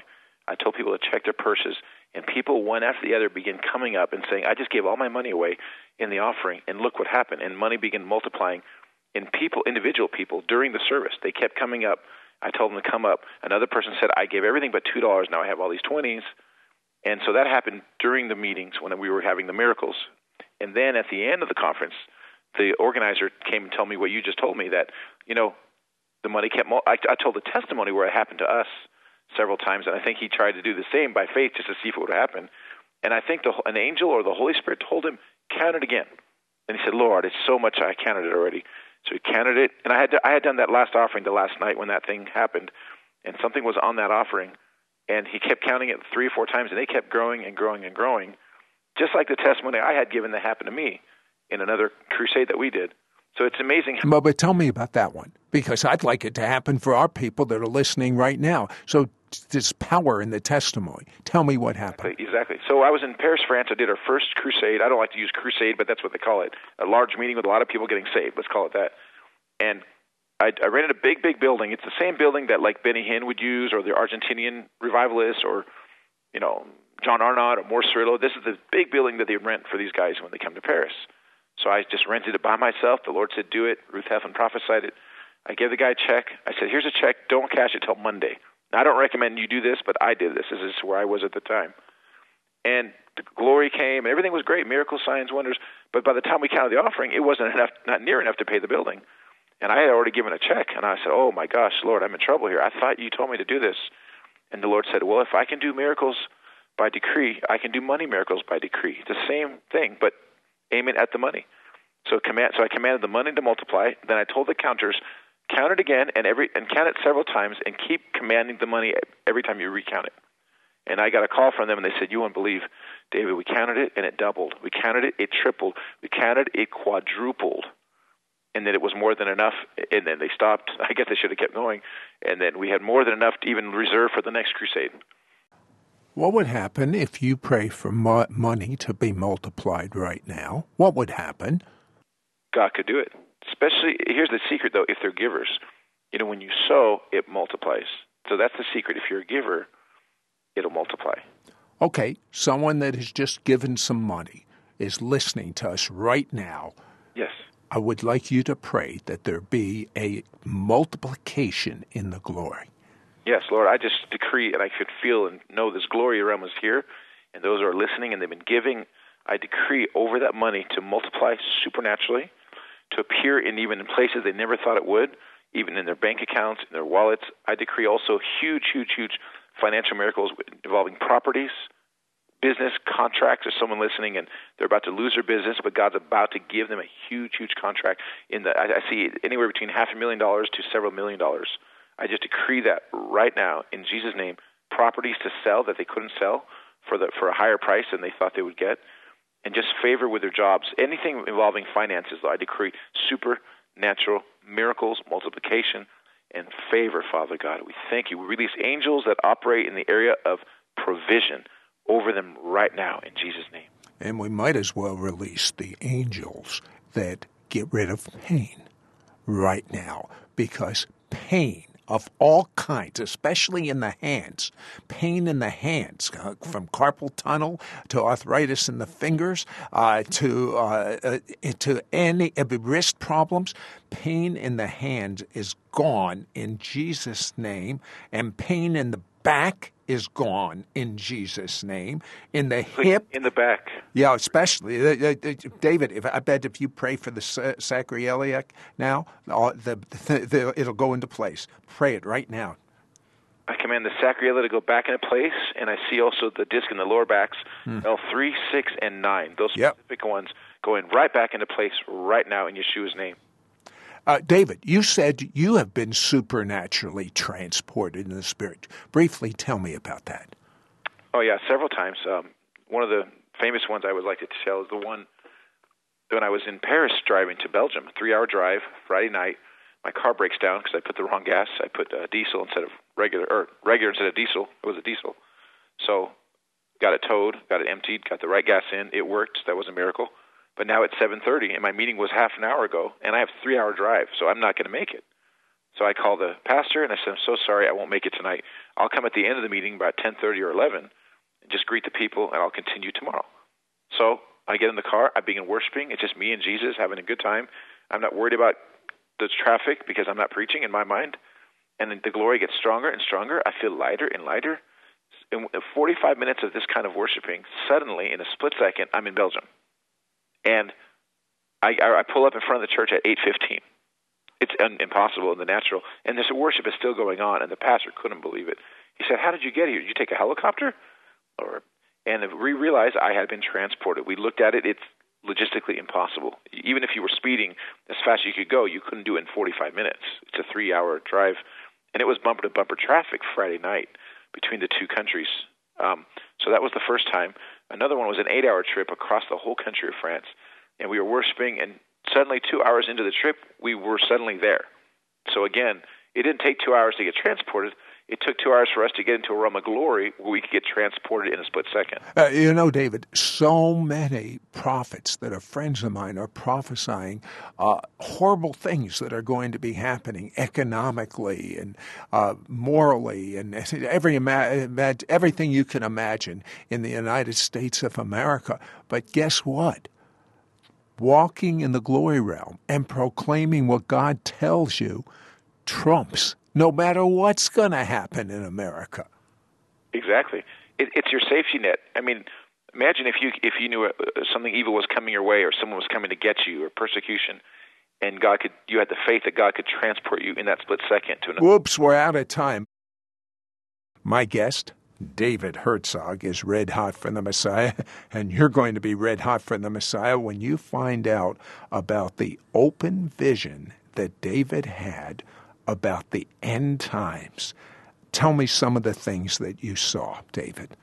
I told people to check their purses, and people one after the other began coming up and saying, I just gave all my money away in the offering, and look what happened. And money began multiplying in people, individual people, during the service. They kept coming up. I told them to come up. Another person said, I gave everything but $2. Now I have all these 20s. And so that happened during the meetings when we were having the miracles. And then at the end of the conference, the organizer came and told me what you just told me that, you know, the money kept. I, I told the testimony where it happened to us several times, and I think he tried to do the same by faith just to see if it would happen. And I think the, an angel or the Holy Spirit told him, count it again. And he said, Lord, it's so much I counted it already. So he counted it, and I had to, I had done that last offering the last night when that thing happened, and something was on that offering, and he kept counting it three or four times, and they kept growing and growing and growing, just like the testimony I had given that happened to me in another crusade that we did. So it's amazing. But, but tell me about that one because I'd like it to happen for our people that are listening right now. So there's power in the testimony. Tell me what happened. Exactly. So I was in Paris, France. I did our first crusade. I don't like to use crusade, but that's what they call it. A large meeting with a lot of people getting saved. Let's call it that. And I, I rented a big, big building. It's the same building that like Benny Hinn would use, or the Argentinian revivalists, or you know John Arnott or Morris Cerullo. This is the big building that they rent for these guys when they come to Paris. So I just rented it by myself. The Lord said, "Do it." Ruth Heflin prophesied it. I gave the guy a check. I said, "Here's a check. Don't cash it till Monday." Now, I don't recommend you do this, but I did this. This is where I was at the time. And the glory came, and everything was great, miracles, signs, wonders. But by the time we counted the offering, it wasn't enough, not near enough to pay the building. And I had already given a check, and I said, "Oh my gosh, Lord, I'm in trouble here. I thought you told me to do this." And the Lord said, "Well, if I can do miracles by decree, I can do money miracles by decree. It's the same thing, but aim it at the money." So command, so I commanded the money to multiply. Then I told the counters, count it again and every and count it several times and keep commanding the money every time you recount it. And I got a call from them and they said, You won't believe, David, we counted it and it doubled. We counted it, it tripled. We counted it it quadrupled. And then it was more than enough. And then they stopped. I guess they should have kept going. And then we had more than enough to even reserve for the next crusade. What would happen if you pray for mo- money to be multiplied right now? What would happen? God could do it. Especially, here's the secret though, if they're givers. You know, when you sow, it multiplies. So that's the secret. If you're a giver, it'll multiply. Okay, someone that has just given some money is listening to us right now. Yes. I would like you to pray that there be a multiplication in the glory. Yes, Lord, I just decree and I could feel and know this glory realm is here, and those who are listening and they've been giving. I decree over that money to multiply supernaturally to appear in even in places they never thought it would, even in their bank accounts, in their wallets. I decree also huge, huge, huge financial miracles involving properties, business contracts. There's someone listening and they're about to lose their business, but God's about to give them a huge, huge contract. In the, I, I see anywhere between half a million dollars to several million dollars. I just decree that right now in Jesus' name. Properties to sell that they couldn't sell for the for a higher price than they thought they would get and just favor with their jobs. Anything involving finances, I decree supernatural miracles, multiplication, and favor, Father God. We thank you. We release angels that operate in the area of provision over them right now in Jesus' name. And we might as well release the angels that get rid of pain right now because pain of all kinds, especially in the hands. Pain in the hands, uh, from carpal tunnel to arthritis in the fingers uh, to uh, uh to any uh, wrist problems. Pain in the hands is gone in Jesus' name, and pain in the back is gone in Jesus' name. In the hip, in the back, yeah, especially uh, uh, David. If I bet if you pray for the sacroiliac now, the, the, the, it'll go into place. Pray it right now. I command the sacroiliac to go back into place, and I see also the disc in the lower backs, hmm. L three, six, and nine. Those specific yep. ones going right back into place right now in Yeshua's name. Uh, David, you said you have been supernaturally transported in the Spirit. Briefly tell me about that. Oh, yeah, several times. Um, one of the famous ones I would like to tell is the one when I was in Paris driving to Belgium, three hour drive, Friday night. My car breaks down because I put the wrong gas. I put uh, diesel instead of regular, or regular instead of diesel. It was a diesel. So got it towed, got it emptied, got the right gas in. It worked. That was a miracle. But now it's 7:30, and my meeting was half an hour ago, and I have a three-hour drive, so I'm not going to make it. So I called the pastor and I said, "I'm so sorry, I won't make it tonight. I'll come at the end of the meeting about 10:30 or 11, and just greet the people, and I'll continue tomorrow." So I get in the car, I begin worshiping. It's just me and Jesus having a good time. I'm not worried about the traffic because I'm not preaching in my mind. And the glory gets stronger and stronger. I feel lighter and lighter. In 45 minutes of this kind of worshiping, suddenly, in a split second, I'm in Belgium. And I, I pull up in front of the church at 8:15. It's un, impossible in the natural, and this worship is still going on, and the pastor couldn't believe it. He said, "How did you get here? Did you take a helicopter?" Or, and we realized I had been transported. We looked at it; it's logistically impossible. Even if you were speeding as fast as you could go, you couldn't do it in 45 minutes. It's a three-hour drive, and it was bumper-to-bumper traffic Friday night between the two countries. Um, so that was the first time. Another one was an eight-hour trip across the whole country of France, and we were worshiping. And suddenly, two hours into the trip, we were suddenly there. So again, it didn't take two hours to get transported. It took two hours for us to get into a realm of glory where we could get transported in a split second. Uh, you know, David, so many prophets that are friends of mine are prophesying uh, horrible things that are going to be happening economically and uh, morally and every everything you can imagine in the United States of America. But guess what? Walking in the glory realm and proclaiming what God tells you trumps no matter what's going to happen in America. Exactly. It, it's your safety net. I mean, imagine if you if you knew uh, something evil was coming your way, or someone was coming to get you, or persecution, and God could you had the faith that God could transport you in that split second to another. Whoops, we're out of time. My guest, David Herzog, is red hot for the Messiah, and you're going to be red hot for the Messiah when you find out about the open vision that David had about the end times. Tell me some of the things that you saw, David.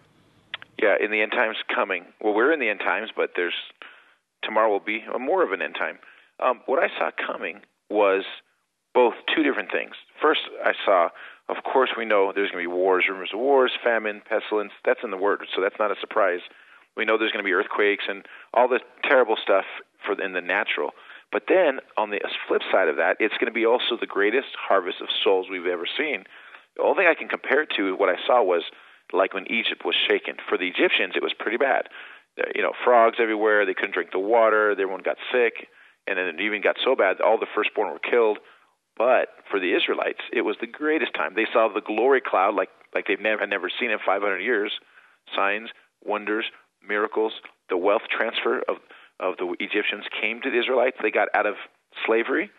Yeah, in the end times coming. Well, we're in the end times, but there's tomorrow will be more of an end time. Um, what I saw coming was both two different things. First, I saw, of course, we know there's going to be wars, rumors of wars, famine, pestilence. That's in the word, so that's not a surprise. We know there's going to be earthquakes and all the terrible stuff for in the natural. But then on the flip side of that, it's going to be also the greatest harvest of souls we've ever seen. The only thing I can compare it to what I saw was like when Egypt was shaken. For the Egyptians, it was pretty bad. You know, frogs everywhere. They couldn't drink the water. Everyone got sick, and then it even got so bad all the firstborn were killed. But for the Israelites, it was the greatest time. They saw the glory cloud like like they've never had never seen in 500 years. Signs, wonders, miracles, the wealth transfer of of the Egyptians came to the Israelites. They got out of slavery.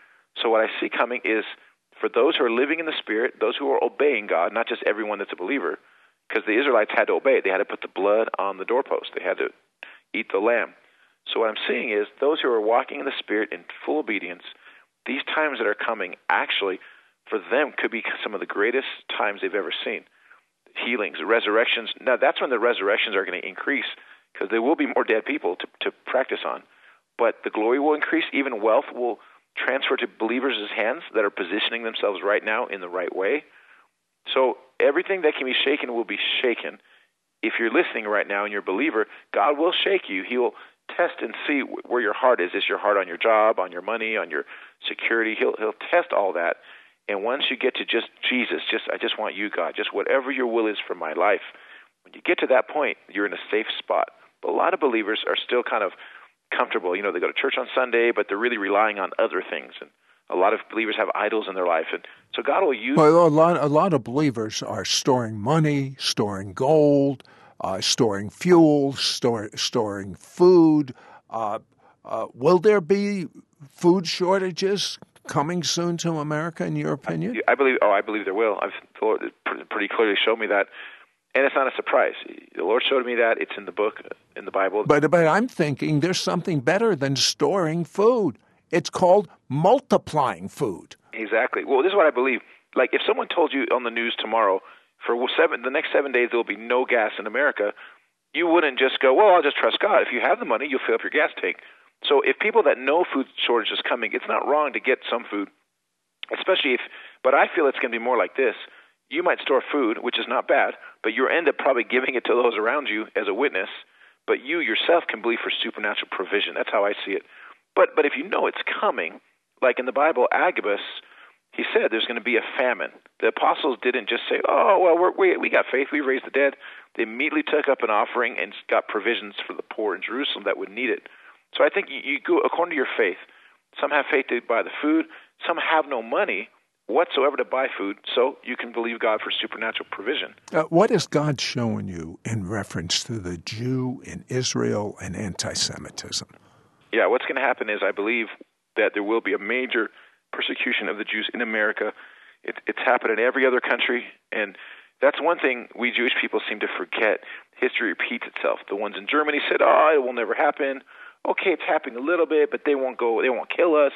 So what I see coming is for those who are living in the Spirit, those who are obeying God, not just everyone that's a believer, because the Israelites had to obey. They had to put the blood on the doorpost. They had to eat the lamb. So what I'm seeing is those who are walking in the Spirit in full obedience, these times that are coming actually for them could be some of the greatest times they've ever seen. Healings, resurrections. Now that's when the resurrections are going to increase because there will be more dead people to, to practice on. But the glory will increase. Even wealth will transfer to believers' hands that are positioning themselves right now in the right way. So everything that can be shaken will be shaken. If you're listening right now and you're a believer, God will shake you. He will test and see where your heart is. Is your heart on your job, on your money, on your security? He'll he'll test all that. And once you get to just Jesus, just I just want you, God, just whatever your will is for my life. When you get to that point, you're in a safe spot. But a lot of believers are still kind of comfortable. You know, they go to church on Sunday, but they're really relying on other things. And a lot of believers have idols in their life, and so God will use. Well, a lot, a lot of believers are storing money, storing gold, uh, storing fuel, store, storing food. Uh, uh, will there be food shortages coming soon to America, in your opinion? I, I believe. Oh, I believe there will. I've thought it pretty clearly showed me that and it's not a surprise. The Lord showed me that. It's in the book, in the Bible. But but I'm thinking there's something better than storing food. It's called multiplying food. Exactly. Well, this is what I believe. Like if someone told you on the news tomorrow for seven the next seven days there will be no gas in America, you wouldn't just go, well, I'll just trust God. If you have the money, you'll fill up your gas tank. So if people that know food shortage is coming, it's not wrong to get some food, especially if. But I feel it's going to be more like this. You might store food, which is not bad, but you end up probably giving it to those around you as a witness. But you yourself can believe for supernatural provision. That's how I see it. But but if you know it's coming, like in the Bible, Agabus, he said there's going to be a famine. The apostles didn't just say, "Oh well, we're, we we got faith, we raised the dead." They immediately took up an offering and got provisions for the poor in Jerusalem that would need it. So I think you, you go according to your faith. Some have faith to buy the food. Some have no money whatsoever to buy food. So you can believe God for supernatural provision. Uh, what has God shown you in reference to the Jew in Israel and anti-Semitism? Yeah, what's going to happen is I believe that there will be a major persecution of the Jews in America. It, it's happened in every other country, and that's one thing we Jewish people seem to forget. History repeats itself. The ones in Germany said, "Oh, it will never happen." okay, it's happening a little bit, but they won't go, they won't kill us.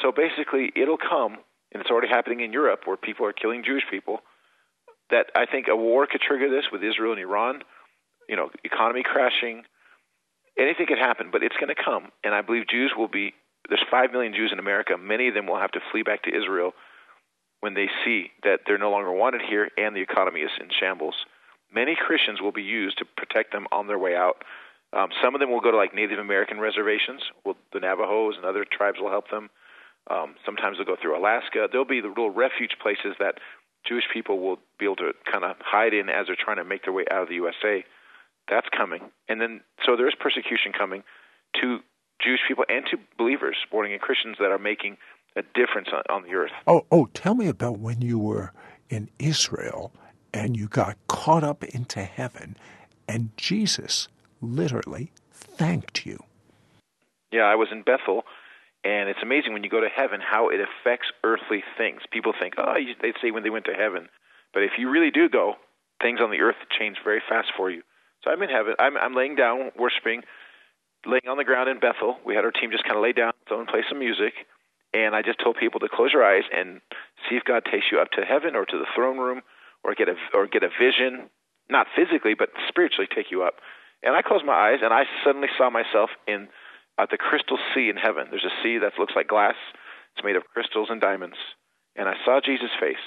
So basically, it'll come, and it's already happening in Europe where people are killing Jewish people. That I think a war could trigger this with Israel and Iran. You know, economy crashing. Anything could happen, but it's going to come, and I believe Jews will be. There's five million Jews in America. Many of them will have to flee back to Israel when they see that they're no longer wanted here and the economy is in shambles. Many Christians will be used to protect them on their way out. Um, some of them will go to like Native American reservations. Well, the Navajos and other tribes will help them. Um, sometimes they'll go through Alaska. There'll be the little refuge places that Jewish people will be able to kind of hide in as they're trying to make their way out of the USA. That's coming, and then so there is persecution coming to Jewish people and to believers, born again Christians that are making a difference on, on the earth. Oh, oh, tell me about when you were in Israel and you got caught up into heaven, and Jesus literally thanked you. Yeah, I was in Bethel, and it's amazing when you go to heaven how it affects earthly things. People think, oh, they'd say when they went to heaven, but if you really do go, things on the earth change very fast for you. So I'm in heaven. I'm, I'm laying down, worshiping, laying on the ground in Bethel. We had our team just kind of lay down, so and play some music, and I just told people to close your eyes and see if God takes you up to heaven or to the throne room, or get a or get a vision, not physically but spiritually take you up. And I closed my eyes, and I suddenly saw myself in at the crystal sea in heaven. There's a sea that looks like glass. It's made of crystals and diamonds. And I saw Jesus' face.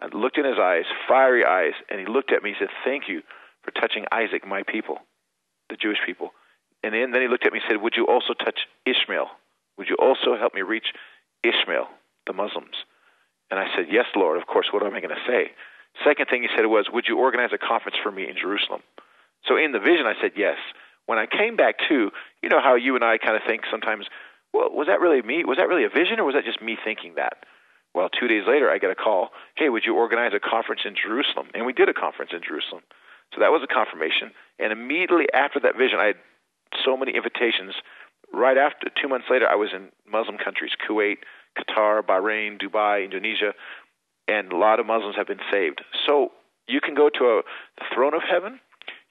I looked in his eyes, fiery eyes, and he looked at me. He said, "Thank you for touching Isaac, my people, the Jewish people." And then, then he looked at me and said, "Would you also touch Ishmael? Would you also help me reach Ishmael, the Muslims?" And I said, "Yes, Lord. Of course. What am I going to say?" Second thing he said was, "Would you organize a conference for me in Jerusalem?" So in the vision, I said yes. When I came back to, you know how you and I kind of think sometimes, well, was that really me? Was that really a vision, or was that just me thinking that? Well, two days later, I get a call. Hey, would you organize a conference in Jerusalem? And we did a conference in Jerusalem. So that was a confirmation. And immediately after that vision, I had so many invitations. Right after, two months later, I was in Muslim countries Kuwait, Qatar, Bahrain, Dubai, Indonesia, and a lot of Muslims have been saved. So you can go to a, the throne of heaven,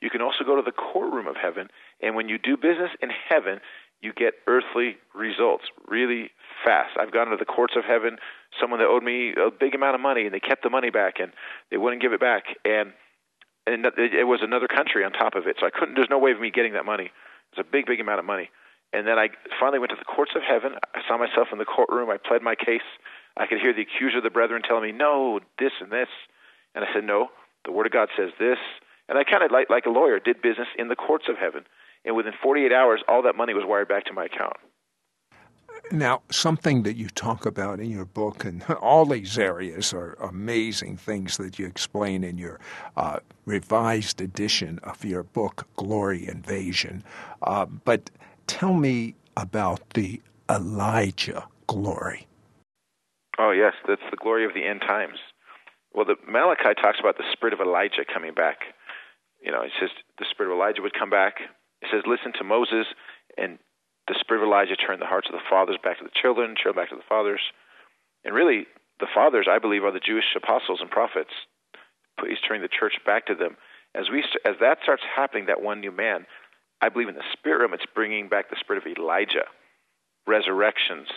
you can also go to the courtroom of heaven, and when you do business in heaven, you get earthly results really fast. I've gone to the courts of heaven, someone that owed me a big amount of money, and they kept the money back, and they wouldn't give it back, and and it was another country on top of it, so I couldn't. There's no way of me getting that money. It's a big, big amount of money. And then I finally went to the courts of heaven. I saw myself in the courtroom. I pled my case. I could hear the accuser of the brethren telling me, "No, this and this," and I said, "No, the Word of God says this." And I kind of, like, like a lawyer, did business in the courts of heaven. And within 48 hours, all that money was wired back to my account. Now, something that you talk about in your book, and all these areas are amazing things that you explain in your uh, revised edition of your book, Glory Invasion. Uh, but tell me about the Elijah glory. Oh, yes, that's the glory of the end times. Well, the Malachi talks about the spirit of Elijah coming back you know, it says the spirit of Elijah would come back. It says, listen to Moses, and the spirit of Elijah turned the hearts of the fathers back to the children, children back to the fathers. And really, the fathers, I believe, are the Jewish apostles and prophets. He's turning the church back to them. As we, as that starts happening, that one new man, I believe in the spirit realm, it's bringing back the spirit of Elijah, resurrections,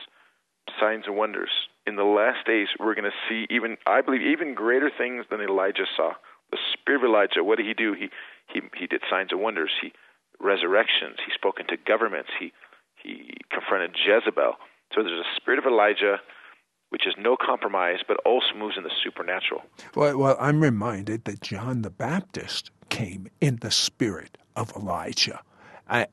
signs and wonders. In the last days, we're going to see even, I believe, even greater things than Elijah saw. The spirit of Elijah, what did he do? He he he did signs and wonders. He resurrections. He spoke into governments. He he confronted Jezebel. So there's a spirit of Elijah which is no compromise, but also moves in the supernatural. Well, well, I'm reminded that John the Baptist came in the spirit of Elijah.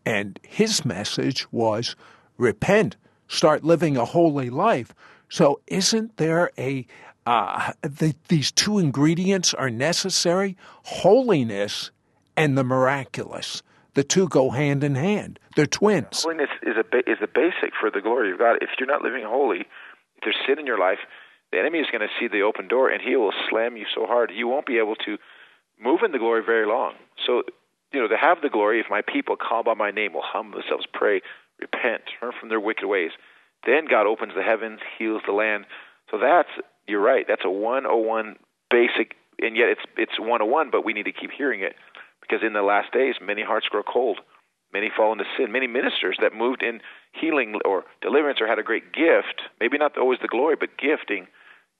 And his message was repent, start living a holy life. So, isn't there a uh, the, these two ingredients are necessary holiness and the miraculous. The two go hand in hand. They're twins. Holiness is a ba- is a basic for the glory of God. If you're not living holy, if there's sin in your life, the enemy is going to see the open door and he will slam you so hard you won't be able to move in the glory very long. So, you know, to have the glory, if my people call by my name will humble themselves, pray, repent, turn from their wicked ways, then God opens the heavens, heals the land. So that's you're right. That's a 101 basic, and yet it's it's 101, but we need to keep hearing it because in the last days, many hearts grow cold. Many fall into sin. Many ministers that moved in healing or deliverance or had a great gift, maybe not always the glory, but gifting,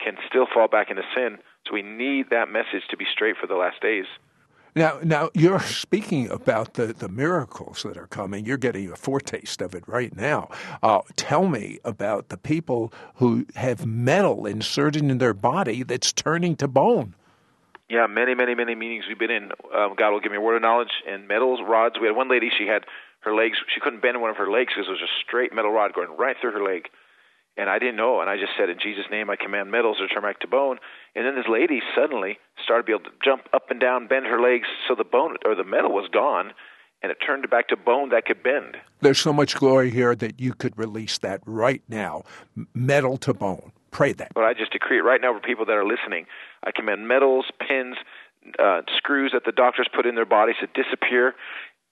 can still fall back into sin. So we need that message to be straight for the last days. Now, now you're speaking about the, the miracles that are coming. You're getting a foretaste of it right now. Uh, tell me about the people who have metal inserted in their body that's turning to bone. Yeah, many, many, many meetings we've been in. Um, God will give me a word of knowledge and metals, rods. We had one lady; she had her legs. She couldn't bend one of her legs because it was a straight metal rod going right through her leg. And I didn't know, and I just said, "In Jesus' name, I command metals to turn back to bone." And then this lady suddenly started to be able to jump up and down, bend her legs, so the bone or the metal was gone, and it turned back to bone that could bend. There's so much glory here that you could release that right now, metal to bone. Pray that. But I just decree it right now for people that are listening. I command metals, pins, uh, screws that the doctors put in their bodies to disappear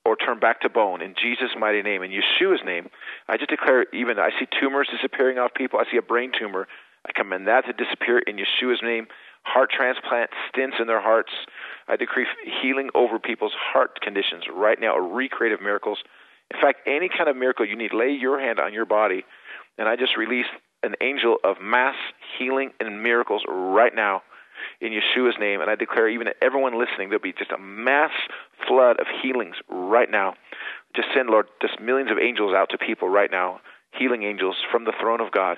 or turn back to bone in Jesus' mighty name, in Yeshua's name. I just declare even I see tumors disappearing off people. I see a brain tumor. I command that to disappear in Yeshua's name. Heart transplant, stents in their hearts. I decree healing over people's heart conditions right now, a recreative miracles. In fact, any kind of miracle you need, lay your hand on your body, and I just release an angel of mass healing and miracles right now in Yeshua's name. And I declare, even to everyone listening, there'll be just a mass flood of healings right now. Just send, Lord, just millions of angels out to people right now, healing angels from the throne of God.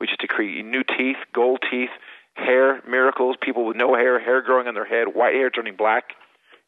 We just decree new teeth, gold teeth, hair miracles, people with no hair, hair growing on their head, white hair turning black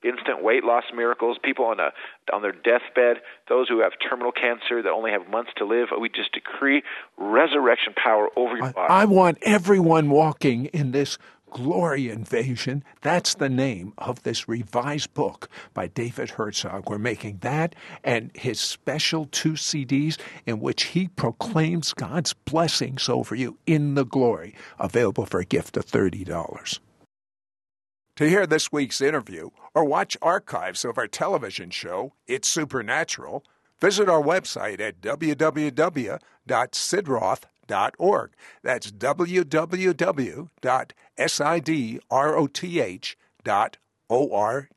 instant weight loss miracles, people on a on their deathbed, those who have terminal cancer that only have months to live. We just decree resurrection power over your body. I want everyone walking in this Glory Invasion. That's the name of this revised book by David Herzog. We're making that and his special two CDs in which he proclaims God's blessings over you in the glory, available for a gift of $30. To hear this week's interview or watch archives of our television show, It's Supernatural, visit our website at www.sidroth.org. That's www.sidroth.org.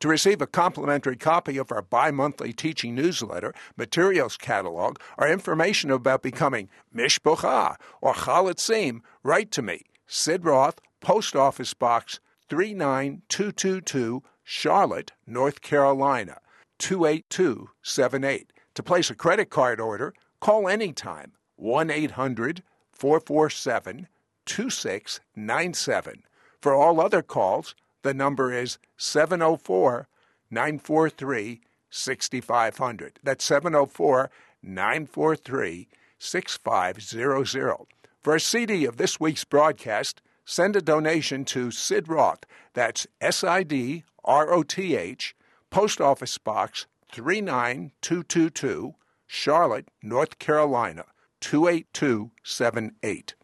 To receive a complimentary copy of our bi monthly teaching newsletter, materials catalog, or information about becoming Mishpocha or Chalatzim, write to me, Sid Roth, Post Office Box 39222, Charlotte, North Carolina 28278. To place a credit card order, call anytime 1 800 447 2697. For all other calls, the number is 704 943 6500. That's 704 943 6500. For a CD of this week's broadcast, send a donation to Sid Roth. That's S I D R O T H, Post Office Box 39222, Charlotte, North Carolina 28278.